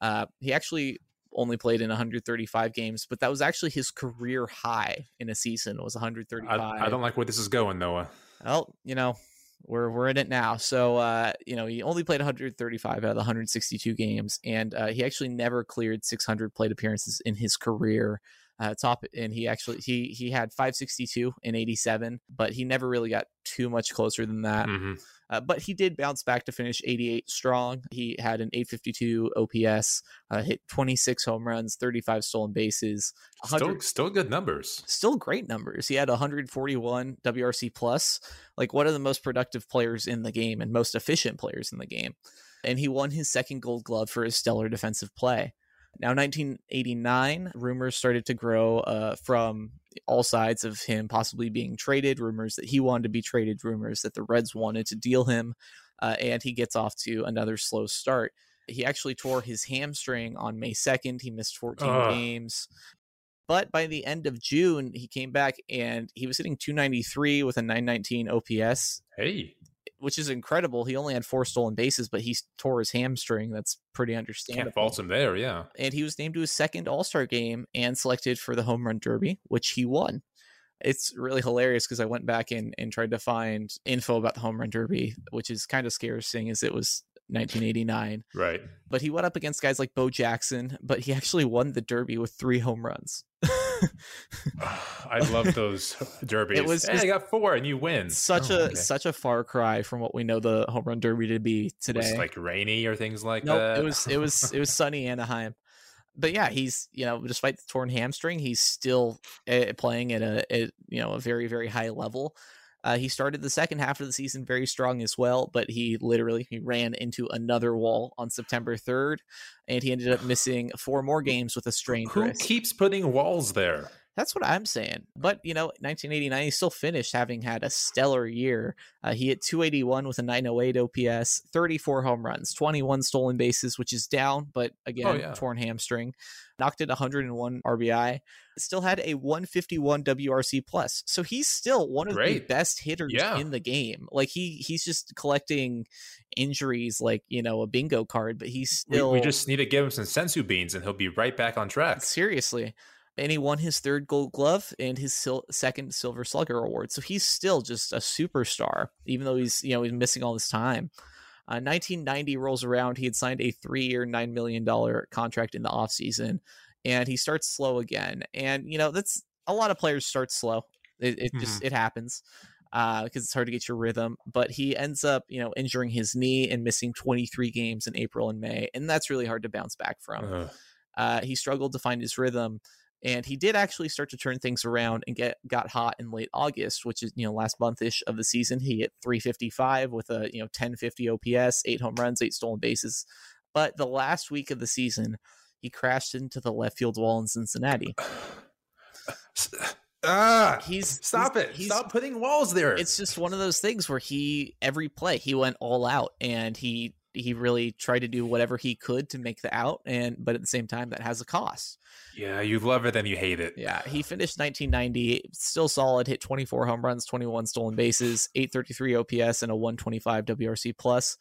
Uh, he actually only played in 135 games, but that was actually his career high in a season. Was 135. I, I don't like where this is going, Noah. Well, you know, we're we're in it now. So, uh, you know, he only played 135 out of the 162 games, and uh, he actually never cleared 600 plate appearances in his career. Uh, top, and he actually he he had 562 in 87, but he never really got too much closer than that. Mhm. Uh, but he did bounce back to finish 88 strong. He had an 852 OPS, uh, hit 26 home runs, 35 stolen bases, Still, still good numbers. still great numbers. He had 141 WRC plus, like one of the most productive players in the game and most efficient players in the game. And he won his second gold glove for his stellar defensive play. Now, 1989, rumors started to grow uh, from all sides of him possibly being traded, rumors that he wanted to be traded, rumors that the Reds wanted to deal him, uh, and he gets off to another slow start. He actually tore his hamstring on May 2nd. He missed 14 Ugh. games. But by the end of June, he came back and he was hitting 293 with a 919 OPS, Hey, which is incredible. He only had four stolen bases, but he tore his hamstring. That's pretty understandable. can't fault him there. Yeah. And he was named to his second All Star game and selected for the Home Run Derby, which he won. It's really hilarious because I went back and, and tried to find info about the Home Run Derby, which is kind of scary seeing as it was 1989. Right. But he went up against guys like Bo Jackson, but he actually won the Derby with three home runs. I love those derbies. It was hey, I got four and you win. such Oh, a okay. such a far cry from what we know the home run derby to be today. it like rainy or things like nope, that. it was it was it was sunny Anaheim. But yeah, he's you know despite the torn hamstring, he's still uh, playing at a at, you know a very very high level. Uh, he started the second half of the season very strong as well, but he literally he ran into another wall on September third, and he ended up missing four more games with a strained Who wrist. keeps putting walls there? That's what I'm saying. But, you know, 1989, he still finished having had a stellar year. Uh, he hit 281 with a 908 OPS, 34 home runs, 21 stolen bases, which is down, but again, Oh, yeah. torn hamstring. Knocked in 101 RBI. Still had a 151 WRC plus. So he's still one of the best hitters Yeah. in the game. Like he he's just collecting injuries like, you know, a bingo card, but he's We, still we just need to give him some senzu beans and he'll be right back on track. seriously and he won his third Gold Glove and his sil- second Silver Slugger award. So he's still just a superstar, even though he's you know he's missing all this time. Uh, 1990 rolls around. He had signed a three-year, nine million dollar contract in the offseason, and he starts slow again. And you know that's a lot of players start slow. It, it just it happens because uh, it's hard to get your rhythm. But he ends up, you know, injuring his knee and missing 23 games in April and May, and that's really hard to bounce back from. Uh, he struggled to find his rhythm, and he did actually start to turn things around and get got hot in late August, which is you know last monthish of the season. He hit 355 with a you know 1050 OPS, eight home runs, eight stolen bases. But the last week of the season, he crashed into the left field wall in Cincinnati. Ah, He's stop he's- it! he's- Stop putting walls there. it's just one of those things where he every play he went all out and he he really tried to do whatever he could to make the out and but at the same time that has a cost yeah, you love it and you hate it. yeah he finished 1990 still solid hit 24 home runs 21 stolen bases 833 ops and a 125 wrc plus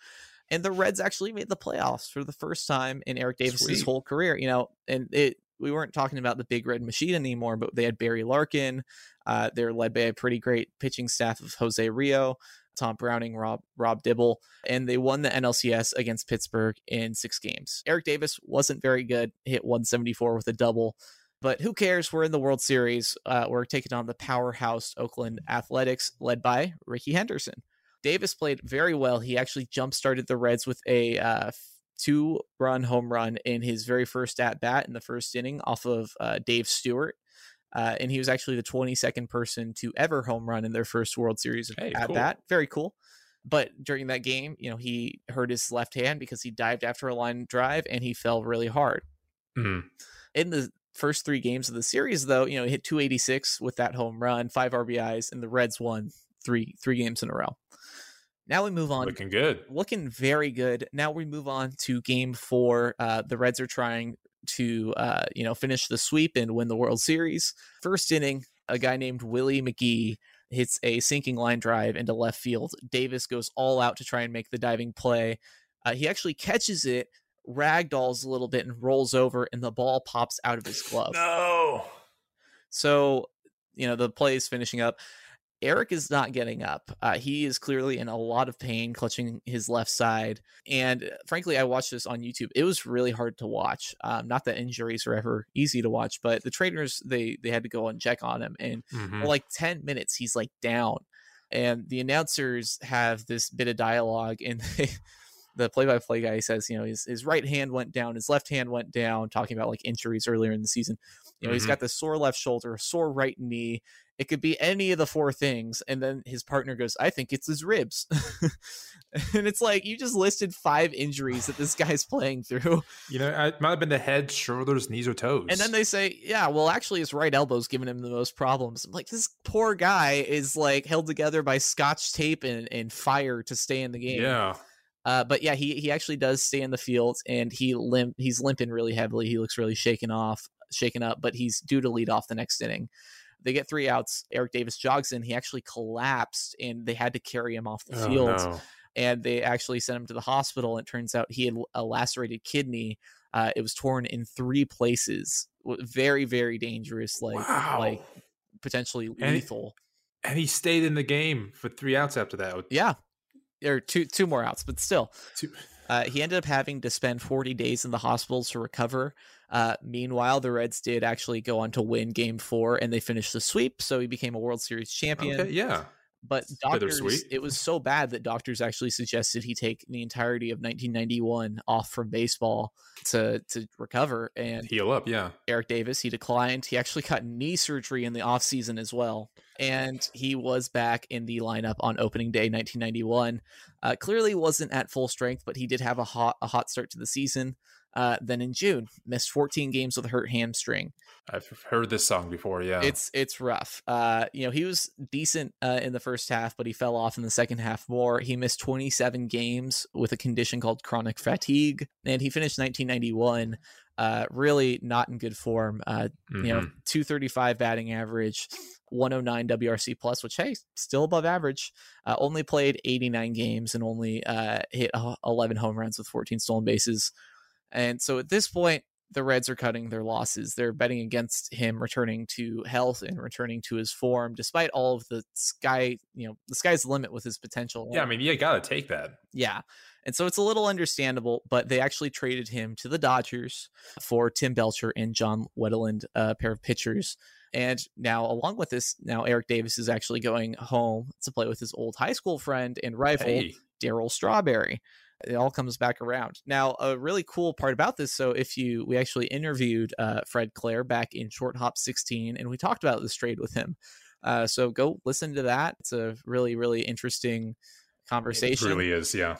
and the reds actually made the playoffs for the first time in eric davis's Sweet. whole career you know and it we weren't talking about the big red machine anymore but they had barry larkin uh, they're led by a pretty great pitching staff of Jose Rijo, Tom Browning, Rob Rob Dibble, and they won the NLCS against Pittsburgh in six games. Eric Davis wasn't very good, hit 174 with a double, but who cares? We're in the World Series. Uh, we're taking on the powerhouse Oakland Athletics, led by Rickey Henderson. Davis played very well. He actually jump started the Reds with a uh, two run home run in his very first at bat in the first inning off of uh, Dave Stewart. Uh, and he was actually the 22nd person to ever home run in their first World Series Hey, at cool. bat. Very cool. But during that game, you know, he hurt his left hand because he dived after a line drive and he fell really hard. Mhm. In the first three games of the series, though, you know, he hit 286 with that home run, five RBIs, and the Reds won three three games in a row. Now we move on Looking good. looking very good. Now we move on to game four. Uh, the Reds are trying to, uh, you know, finish the sweep and win the World Series. First inning, a guy named Willie McGee hits a sinking line drive into left field. Davis goes all out to try and make the diving play. Uh, he actually catches it, ragdolls a little bit, and rolls over, and the ball pops out of his glove. No. So, you know, the play is finishing up. Eric is not getting up. Uh, he is clearly in a lot of pain, clutching his left side. And uh, frankly, I watched this on YouTube. It was really hard to watch. Um, not that injuries are ever easy to watch, but the trainers they they had to go and check on him, and Mhm. for like ten minutes he's like down, and the announcers have this bit of dialogue, and they, the play-by-play guy says, you know, his his right hand went down, his left hand went down, talking about like injuries earlier in the season. You know, he's Mhm. got the sore left shoulder, sore right knee. It could be any of the four things. And then his partner goes, I think it's his ribs. and it's like, you just listed five injuries that this guy's playing through. You know, it might have been the head, shoulders, knees, or toes. And then they say, yeah, well, actually, his right elbow's giving him the most problems. I'm like, this poor guy is like held together by scotch tape and, and fire to stay in the game. yeah. Uh, but yeah, he he actually does stay in the field and he limp he's limping really heavily. He looks really shaken off, shaken up, but he's due to lead off the next inning. They get three outs. Eric Davis jogs in. He actually collapsed and they had to carry him off the Oh, field. no. And they actually sent him to the hospital. And it turns out he had a lacerated kidney. Uh, it was torn in three places. Very, very dangerous. Like, Wow. like potentially And- lethal. And he stayed in the game for three outs after that. Yeah. There are two two more outs, but still. Uh, he ended up having to spend 40 days in the hospital to recover. Uh, meanwhile, the Reds did actually go on to win game four and they finished the sweep. So he became a World Series champion. Okay, yeah. But doctors, it was so bad that doctors actually suggested he take the entirety of 1991 off from baseball to, to recover. And Heal up, yeah. Eric Davis. He declined. He actually got knee surgery in the offseason as well. And he was back in the lineup on opening day 1991. Uh, clearly wasn't at full strength, but he did have a hot a hot start to the season. Uh, then in June, missed 14 games with a hurt hamstring. I've heard this song before, yeah. It's it's rough. Uh, you know, he was decent uh, in the first half, but he fell off in the second half more. He missed 27 games with a condition called chronic fatigue, and he finished 1991 uh, really not in good form. Uh, you know, Mhm. 235 batting average, 109 WRC plus, which hey, still above average. Uh, only played 89 games and only uh, hit uh, 11 home runs with 14 stolen bases. And so at this point, the Reds are cutting their losses. They're betting against him returning to health and returning to his form, despite all of the sky, you know, the sky's the limit with his potential. Yeah, I mean, you got to take that. Yeah. And so it's a little understandable, but they actually traded him to the Dodgers for Tim Belcher and John Wetteland, a pair of pitchers. And now, along with this, now Eric Davis is actually going home to play with his old high school friend and rival, Hey, Darryl Strawberry. It all comes back around. Now, a really cool part about this. So, if you, we actually interviewed uh, Fred Claire back in Short Hop 16, and we talked about this trade with him. Uh, so, go listen to that. It's a really, really interesting conversation. it really is. Yeah.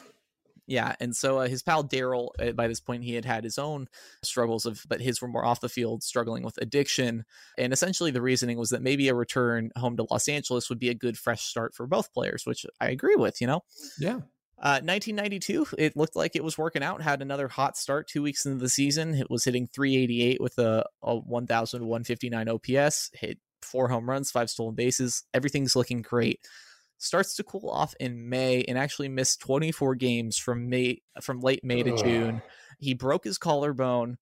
Yeah, and so uh, his pal Darryl, uh, by this point, he had had his own struggles of, but his were more off the field, struggling with addiction, and essentially the reasoning was that maybe a return home to Los Angeles would be a good fresh start for both players, which I agree with. You know, Yeah. Uh, 1992, it looked like it was working out. Had another hot start two weeks into the season. It was hitting 388 with a, a 1,159 OPS. Hit four home runs, five stolen bases. Everything's looking great. Starts to cool off in May and actually missed 24 games from May from late May to Ugh. June. He broke his collarbone.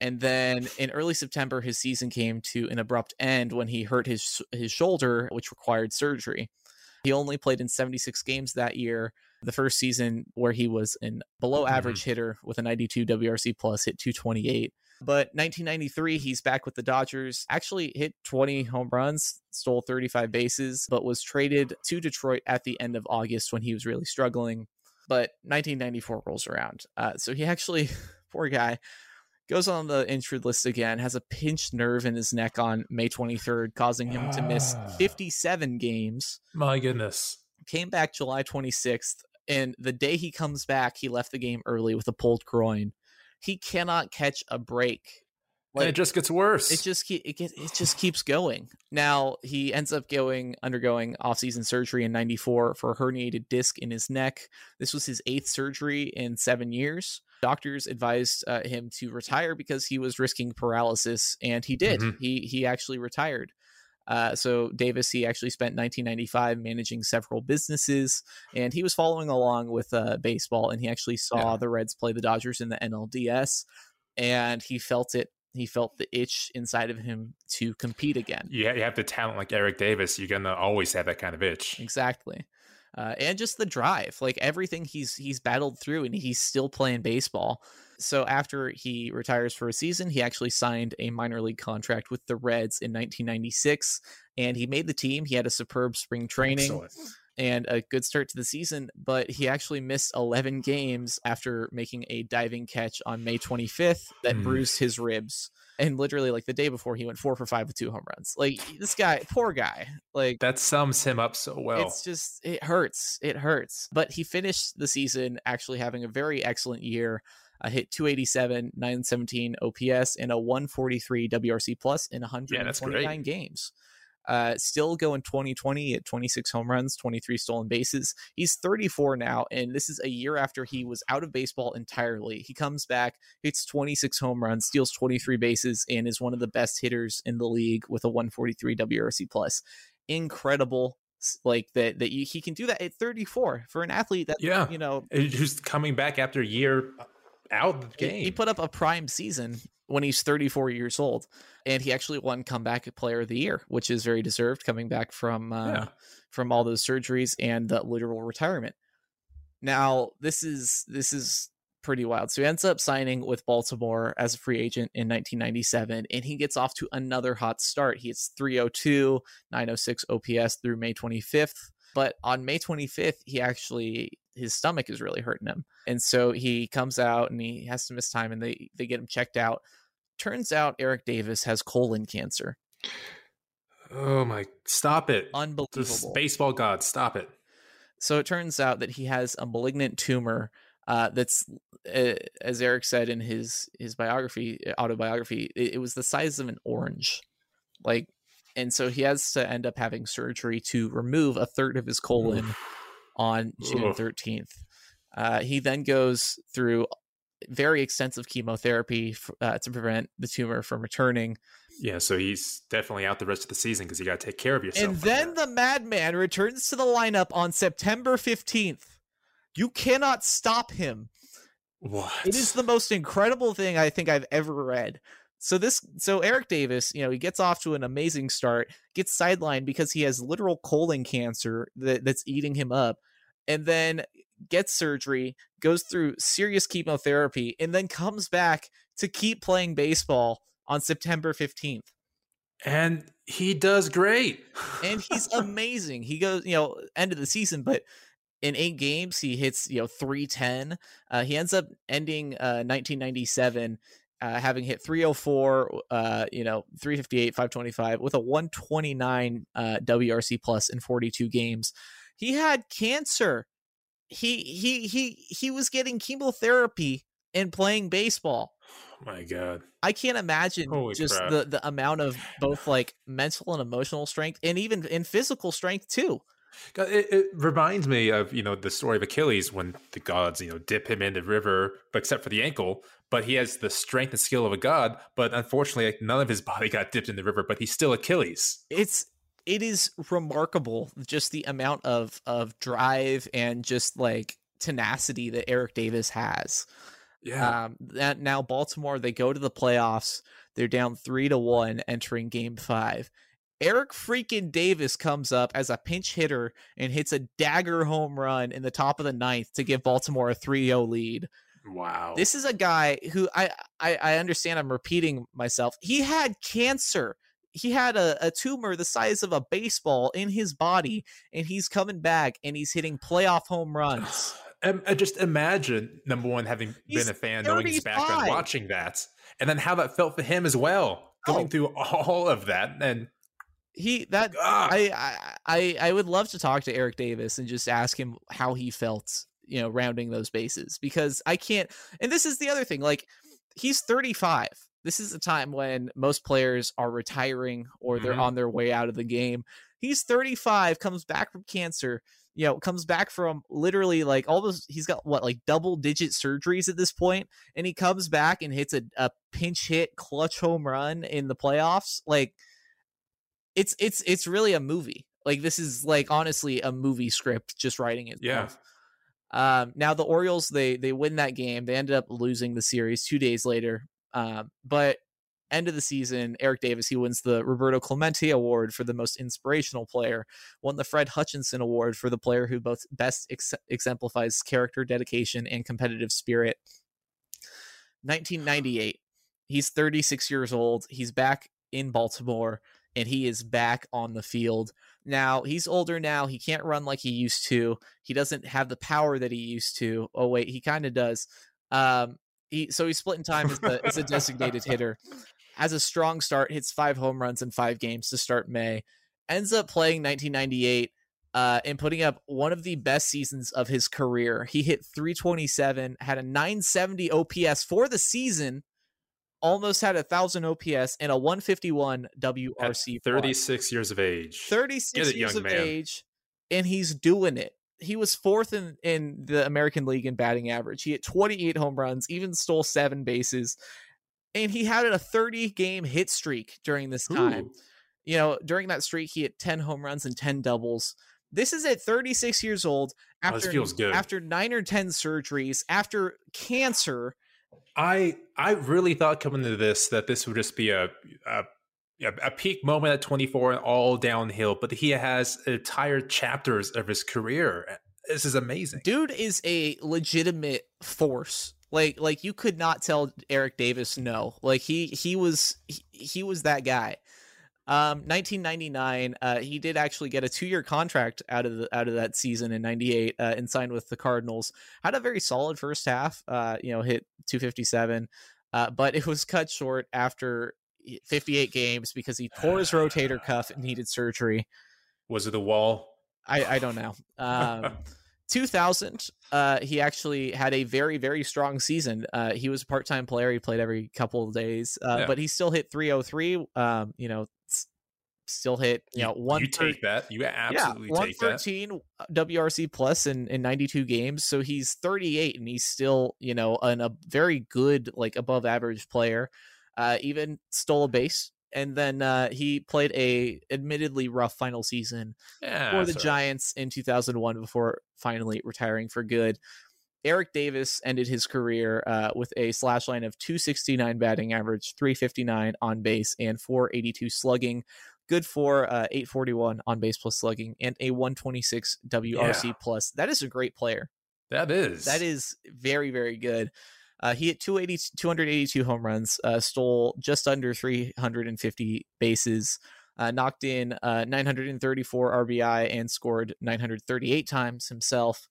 And then in early September, his season came to an abrupt end when he hurt his his shoulder, which required surgery. He only played in 76 games that year. The first season where he was an below average hitter with a 92 WRC plus, hit 228. But 1993, he's back with the Dodgers. Actually, hit 20 home runs, stole 35 bases, but was traded to Detroit at the end of August when he was really struggling. But 1994 rolls around. Uh, so he actually, poor guy, goes on the injured list again, has a pinched nerve in his neck on May 23rd, causing him to miss Ah. 57 games My goodness. came back July 26th, and the day he comes back, he left the game early with a pulled groin. He cannot catch a break. And it just gets worse. It just keep, it, get, it just keeps going. Now he ends up going undergoing off-season surgery in '94 for a herniated disc in his neck. This was his eighth surgery in seven years. Doctors advised uh, him to retire because he was risking paralysis, and he did. Mhm. He he actually retired. Uh, so Davis, he actually spent 1995 managing several businesses, and he was following along with uh, baseball. And he actually saw Yeah. the Reds play the Dodgers in the NLDS, and he felt it. He felt the itch inside of him to compete again. you, ha- you have the talent like Eric Davis. You're gonna always have that kind of itch. Exactly. Uh, and just the drive, like everything he's he's battled through, and he's still playing baseball. So after he retires for a season, he actually signed a minor league contract with the Reds in 1996, and he made the team. He had a superb spring training Excellent. And a good start to the season, but he actually missed 11 games after making a diving catch on May 25th that Hmm. bruised his ribs. And literally, like the day before, he went four for five with two home runs. Like this guy, poor guy. Like That sums him up so well. it's just it hurts. It hurts. But he finished the season actually having a very excellent year. Uh, hit 287, 917 OPS, and a 143 WRC plus in Yeah, that's 129 games. Uh, still going 2020 at 26 home runs, 23 stolen bases. He's 34 now, and this is a year after he was out of baseball entirely. He comes back, hits 26 home runs, steals 23 bases, and is one of the best hitters in the league with a 143 WRC plus. Incredible, like that that you, he can do that at 34 for an athlete that Yeah. you know Who's coming back after a year out of the he- game? He put up a prime season when he's 34 years old, and he actually won comeback player of the year, which is very deserved, coming back from uh, Yeah. from all those surgeries and the literal retirement. Now, this is this is pretty wild. So he ends up signing with Baltimore as a free agent in 1997, and he gets off to another hot start. He hits 302, 906 OPS through May 25th. But on May 25th, he actually his stomach is really hurting him, and so he comes out and he has to miss time, and they they get him checked out. Turns out Eric Davis has colon cancer. oh my! Stop it! Unbelievable. Just baseball god, stop it! So it turns out that he has a malignant tumor uh, that's, uh, as Eric said in his his biography, autobiography, it, it was the size of an orange, like, and so he has to end up having surgery to remove a third of his colon on June thirteenth. Uh, he then goes through very extensive chemotherapy uh, to prevent the tumor from returning. Yeah, so he's definitely out the rest of the season because you got to take care of yourself. And then there. the madman returns to the lineup on September 15th. You cannot stop him. What? It is the most incredible thing I think I've ever read. So this so Eric Davis, you know, he gets off to an amazing start, gets sidelined because he has literal colon cancer that, that's eating him up, and then gets surgery, goes through serious chemotherapy, and then comes back to keep playing baseball on September 15th. and he does great. And he's amazing. He goes, you know, end of the season, but in eight games, he hits, you know, 310. Uh, he ends up ending uh, 1997 uh, having hit 304, uh, you know, 358, 525 with a 129 uh, WRC plus in 42 games. He had cancer. He he he he was getting chemotherapy and playing baseball. Oh my god. I can't imagine Holy just crap. the the amount of both like mental and emotional strength and even in physical strength too. It, it reminds me of you know the story of Achilles when the gods you know dip him in the river, but except for the ankle. But he has the strength and skill of a god. But unfortunately, like, none of his body got dipped in the river. But he's still Achilles. It's it is remarkable just the amount of of drive and just like tenacity that Eric Davis has. Yeah. Um, that now Baltimore they go to the playoffs. They're down three to one entering Game Five. Eric freaking Davis comes up as a pinch hitter and hits a dagger home run in the top of the ninth to give Baltimore a 3-0 lead. Wow. This is a guy who I, I I understand I'm repeating myself. He had cancer. He had a, a tumor the size of a baseball in his body, and he's coming back and he's hitting playoff home runs. Um, uh, just imagine number one having He's been a fan, knowing his background, 35. watching that, and then how that felt for him as well, going Oh. through all of that. And He that I, I I I would love to talk to Eric Davis and just ask him how he felt, you know, rounding those bases because I can't. And this is the other thing, like he's 35. This is a time when most players are retiring or they're Mhm. on their way out of the game. He's 35, comes back from cancer, you know, comes back from literally like almost he's got what like double digit surgeries at this point, and he comes back and hits a, a pinch hit clutch home run in the playoffs. Like it's it's it's really a movie. Like this is like honestly a movie script just writing itself. Um, now the Orioles they they win that game. They ended up losing the series two days later. Um, but end of the season, Eric Davis he wins the Roberto Clemente Award for the most inspirational player. Won the Fred Hutchinson Award for the player who both best ex- exemplifies character, dedication, and competitive spirit. 1998. He's 36 years old. He's back in Baltimore and he is back on the field. Now, he's older now. He can't run like he used to. He doesn't have the power that he used to. Oh wait, he kind of does. Um he so he's splitting time as a, as a designated hitter. Has a strong start, hits 5 home runs in 5 games to start May. Ends up playing 1998 uh, and putting up one of the best seasons of his career. He hit 327, had a 970 OPS for the season, almost had a thousand OPS, and a 151 at WRC. plus. 36 years of age. 36 it, years of man. age, and he's doing it. He was fourth in, in the American League in batting average. He hit 28 home runs, even stole seven bases, and he had a 30 game hit streak during this time Ooh. you know, during that streak, he hit 10 home runs and 10 doubles. This is at 36 years old Oh, after feels good. after nine or 10 surgeries, after cancer. I I really thought coming into this that this would just be a a, a peak moment at 24 and all downhill, but he has entire chapters of his career. This is amazing. Dude is a legitimate force. Like like you could not tell Eric Davis no. Like he he was he, he was that guy. Um 1999 uh he did actually get a 2-year contract out of the out of that season in 98 uh, and signed with the Cardinals. Had a very solid first half. Uh you know, hit 257. Uh but it was cut short after 58 games because he tore his rotator cuff and needed surgery. Was it the wall? I, I don't know. Um, 2000, uh, he actually had a very, very strong season. Uh, he was a part time player. He played every couple of days, uh, Yeah. but he still hit 303. Um, you know, still hit, you know, one you take that. You absolutely yeah, take that. 113 WRC plus in, in 92 games. So he's 38 and he's still, you know, an, a very good, like above average player. Uh, even stole a base. And then uh, he played a admittedly rough final season Yeah, for the right. Giants in 2001 before finally retiring for good. Eric Davis ended his career uh, with a slash line of 269 batting average, 359 on base, and 482 slugging. Good for uh, 841 on base plus slugging and a 126 WRC Yeah. plus. That is a great player. That is. That is very, very good. Uh, he hit 280, 282 home runs, uh, stole just under 350 bases, uh, knocked in uh, 934 RBI, and scored 938 times himself.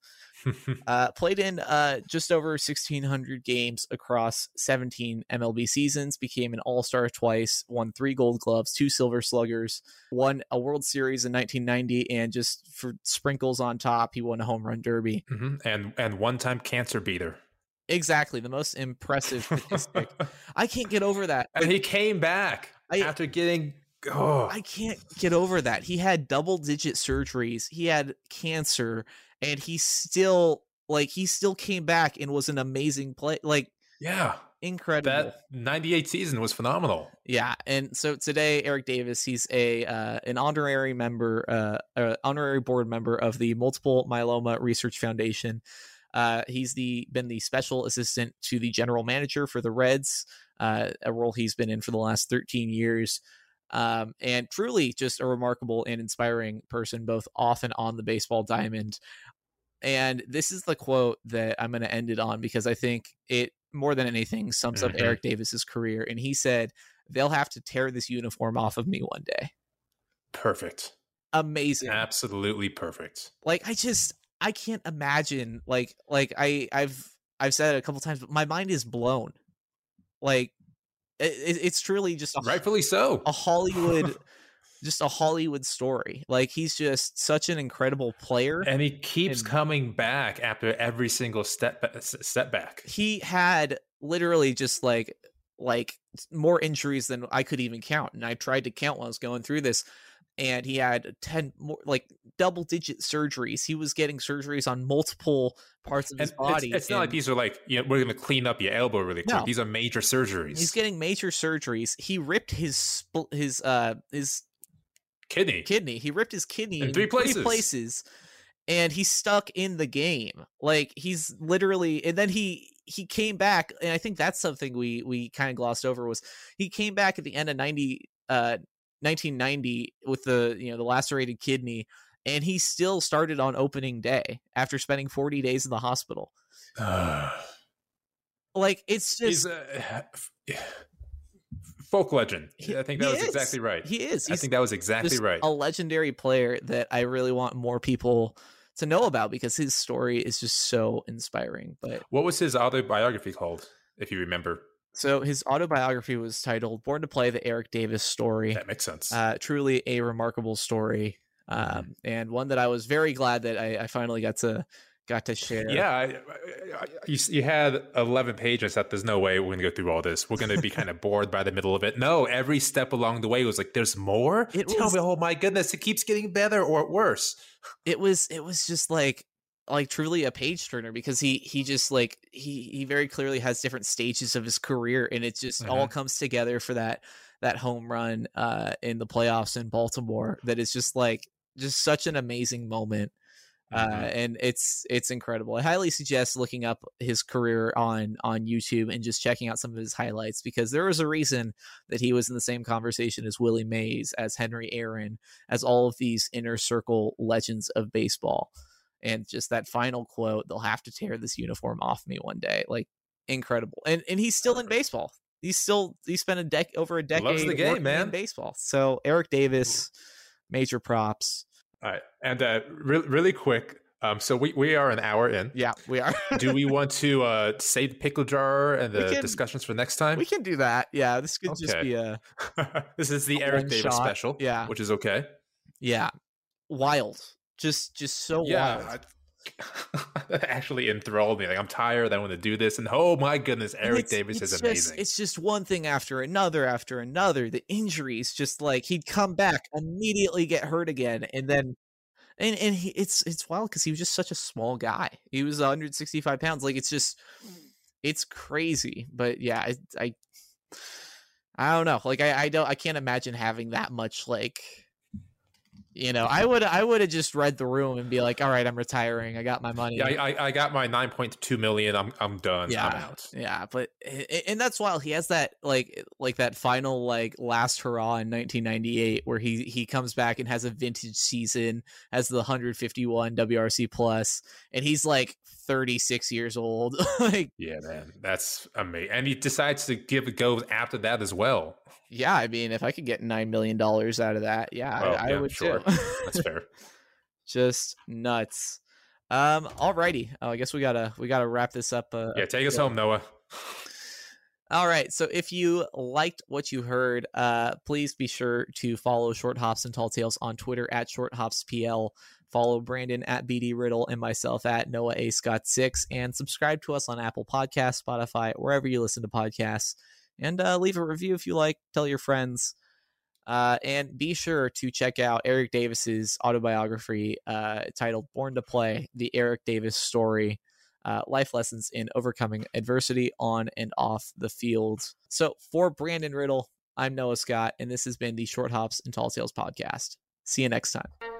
Uh, played in uh, just over 1,600 games across 17 MLB seasons, became an All Star twice, won three Gold Gloves, two Silver Sluggers, won a World Series in 1990, and just for sprinkles on top, he won a home run derby. Mhm. And and one time cancer beater. Exactly, the most impressive statistic. I can't get over that. and he came back I- after getting. Oh, I can't get over that. He had double digit surgeries. He had cancer and he still like he still came back and was an amazing play like yeah. incredible. That 98 season was phenomenal. yeah, and so today Eric Davis, he's a uh, an honorary member uh, uh honorary board member of the Multiple Myeloma Research Foundation. Uh, he's the been the special assistant to the general manager for the Reds, uh, a role he's been in for the last 13 years. Um, and truly just a remarkable and inspiring person, both off and on the baseball diamond. And this is the quote that I'm going to end it on because I think it more than anything sums up Mhm. Eric Davis's career. And he said, "They'll have to tear this uniform off of me one day." Perfect. Amazing. Absolutely perfect. like i just i can't imagine like like i i've i've said it a couple times but my mind is blown like it, it- it's truly just a, Rightfully so. a hollywood just a hollywood story like he's just such an incredible player And he keeps And- coming back after every single step uh, s- step back. he had literally just like like more injuries than I could even count. And I tried to count while I was going through this. And he had 10 more like double digit surgeries. He was getting surgeries on multiple parts of And his body. it's, it's not like these are like, you know, we're going to clean up your elbow really quick. No. These are major surgeries. he's getting major surgeries. He ripped his his uh his Kidney. kidney. He ripped his kidney In three places. places, and he's stuck in the game. Like he's literally, and then he he came back, and I think that's something we we kind of glossed over was he came back at the end of ninety uh 1990 with the you know the lacerated kidney. And he still started on opening day after spending 40 days in the hospital. Ah. Like it's he's just a uh, folk legend. He- I think that was is. exactly right. he is. I think that was exactly right. a legendary player that I really want more people to know about because his story is just so inspiring. But What was his autobiography called, if you remember? So his autobiography was titled "Born to Play: The Eric Davis Story." That makes sense. Uh, truly a remarkable story, Mm-hmm. um, and one that I was very glad that I, I finally got to got to share. yeah, I, I, you, you had 11 pages. That there's no way we're going to go through all this. We're going to be kind of bored by the middle of it. No, every step along the way was like, there's more? It Tell was- me, oh my goodness, it keeps getting better or worse. it was it was just like like truly a page turner because he he just like he he very clearly has different stages of his career and it just all comes together for that that home run uh in the playoffs in Baltimore that is just like just such an amazing moment uh Mhm. and it's it's incredible. I highly suggest looking up his career on on youtube and just checking out some of his highlights because there was a reason that he was in the same conversation as willie mays as henry aaron as all of these inner circle legends of baseball and just that final quote they'll have to tear this uniform off me one day like incredible and and he's still in baseball he's still he spent a dec over a decade Loves the game, working in man. baseball so eric davis major props All right. And uh, re- really quick. Um, so we, we are an hour in. yeah we are Do we want to uh, save the pickle jar and the can- discussions for next time? We can do that. Yeah, this could just be a this is the Eric Davis shot. special. Yeah. Which is okay. yeah, wild. Just just so wild. Yeah. That actually enthralled me. Like I'm tired. I want to do this, and oh my goodness, Eric it's- Davis it's is just- amazing. It's just one thing after another after another. The injuries, just like he'd come back, immediately get hurt again, and then and and he, it's it's wild because he was just such a small guy. He was 165 pounds. Like it's just it's crazy. But yeah, I I, I don't know. Like I I don't I can't imagine having that much like you know, I would I would have just read the room and be like, all right, I'm retiring. I got my money. Yeah, I, I, got my nine point two million. I'm I'm done. yeah, I'm out. yeah, but and that's why he has that like like that final like last hurrah in 1998 where he he comes back and has a vintage season as the 151 WRC plus, and he's like 36 years old. like, Yeah, man, that's amazing. And he decides to give a go after that as well. yeah, I mean, if I could get nine million dollars out of that, yeah, I, I yeah, would sure. too. That's fair. Just nuts. Um, alrighty. Oh, I guess we gotta we gotta wrap this up. Uh, Yeah, take us home, Noah. All right. So if you liked what you heard, uh, please be sure to follow Short Hops and Tall Tales on Twitter at Short Hops PL. Follow Brandon at BD Riddle and myself at Noah A Scott six, and subscribe to us on Apple Podcasts, Spotify, wherever you listen to podcasts. And uh, leave a review if you like. Tell your friends. Uh, and be sure to check out Eric Davis's autobiography uh, titled "Born to Play: The Eric Davis Story." uh, life lessons in overcoming adversity on and off the field. So, for Brandon Riddle, I'm Noah Scott, and this has been the Short Hops and Tall Tales podcast. See you next time.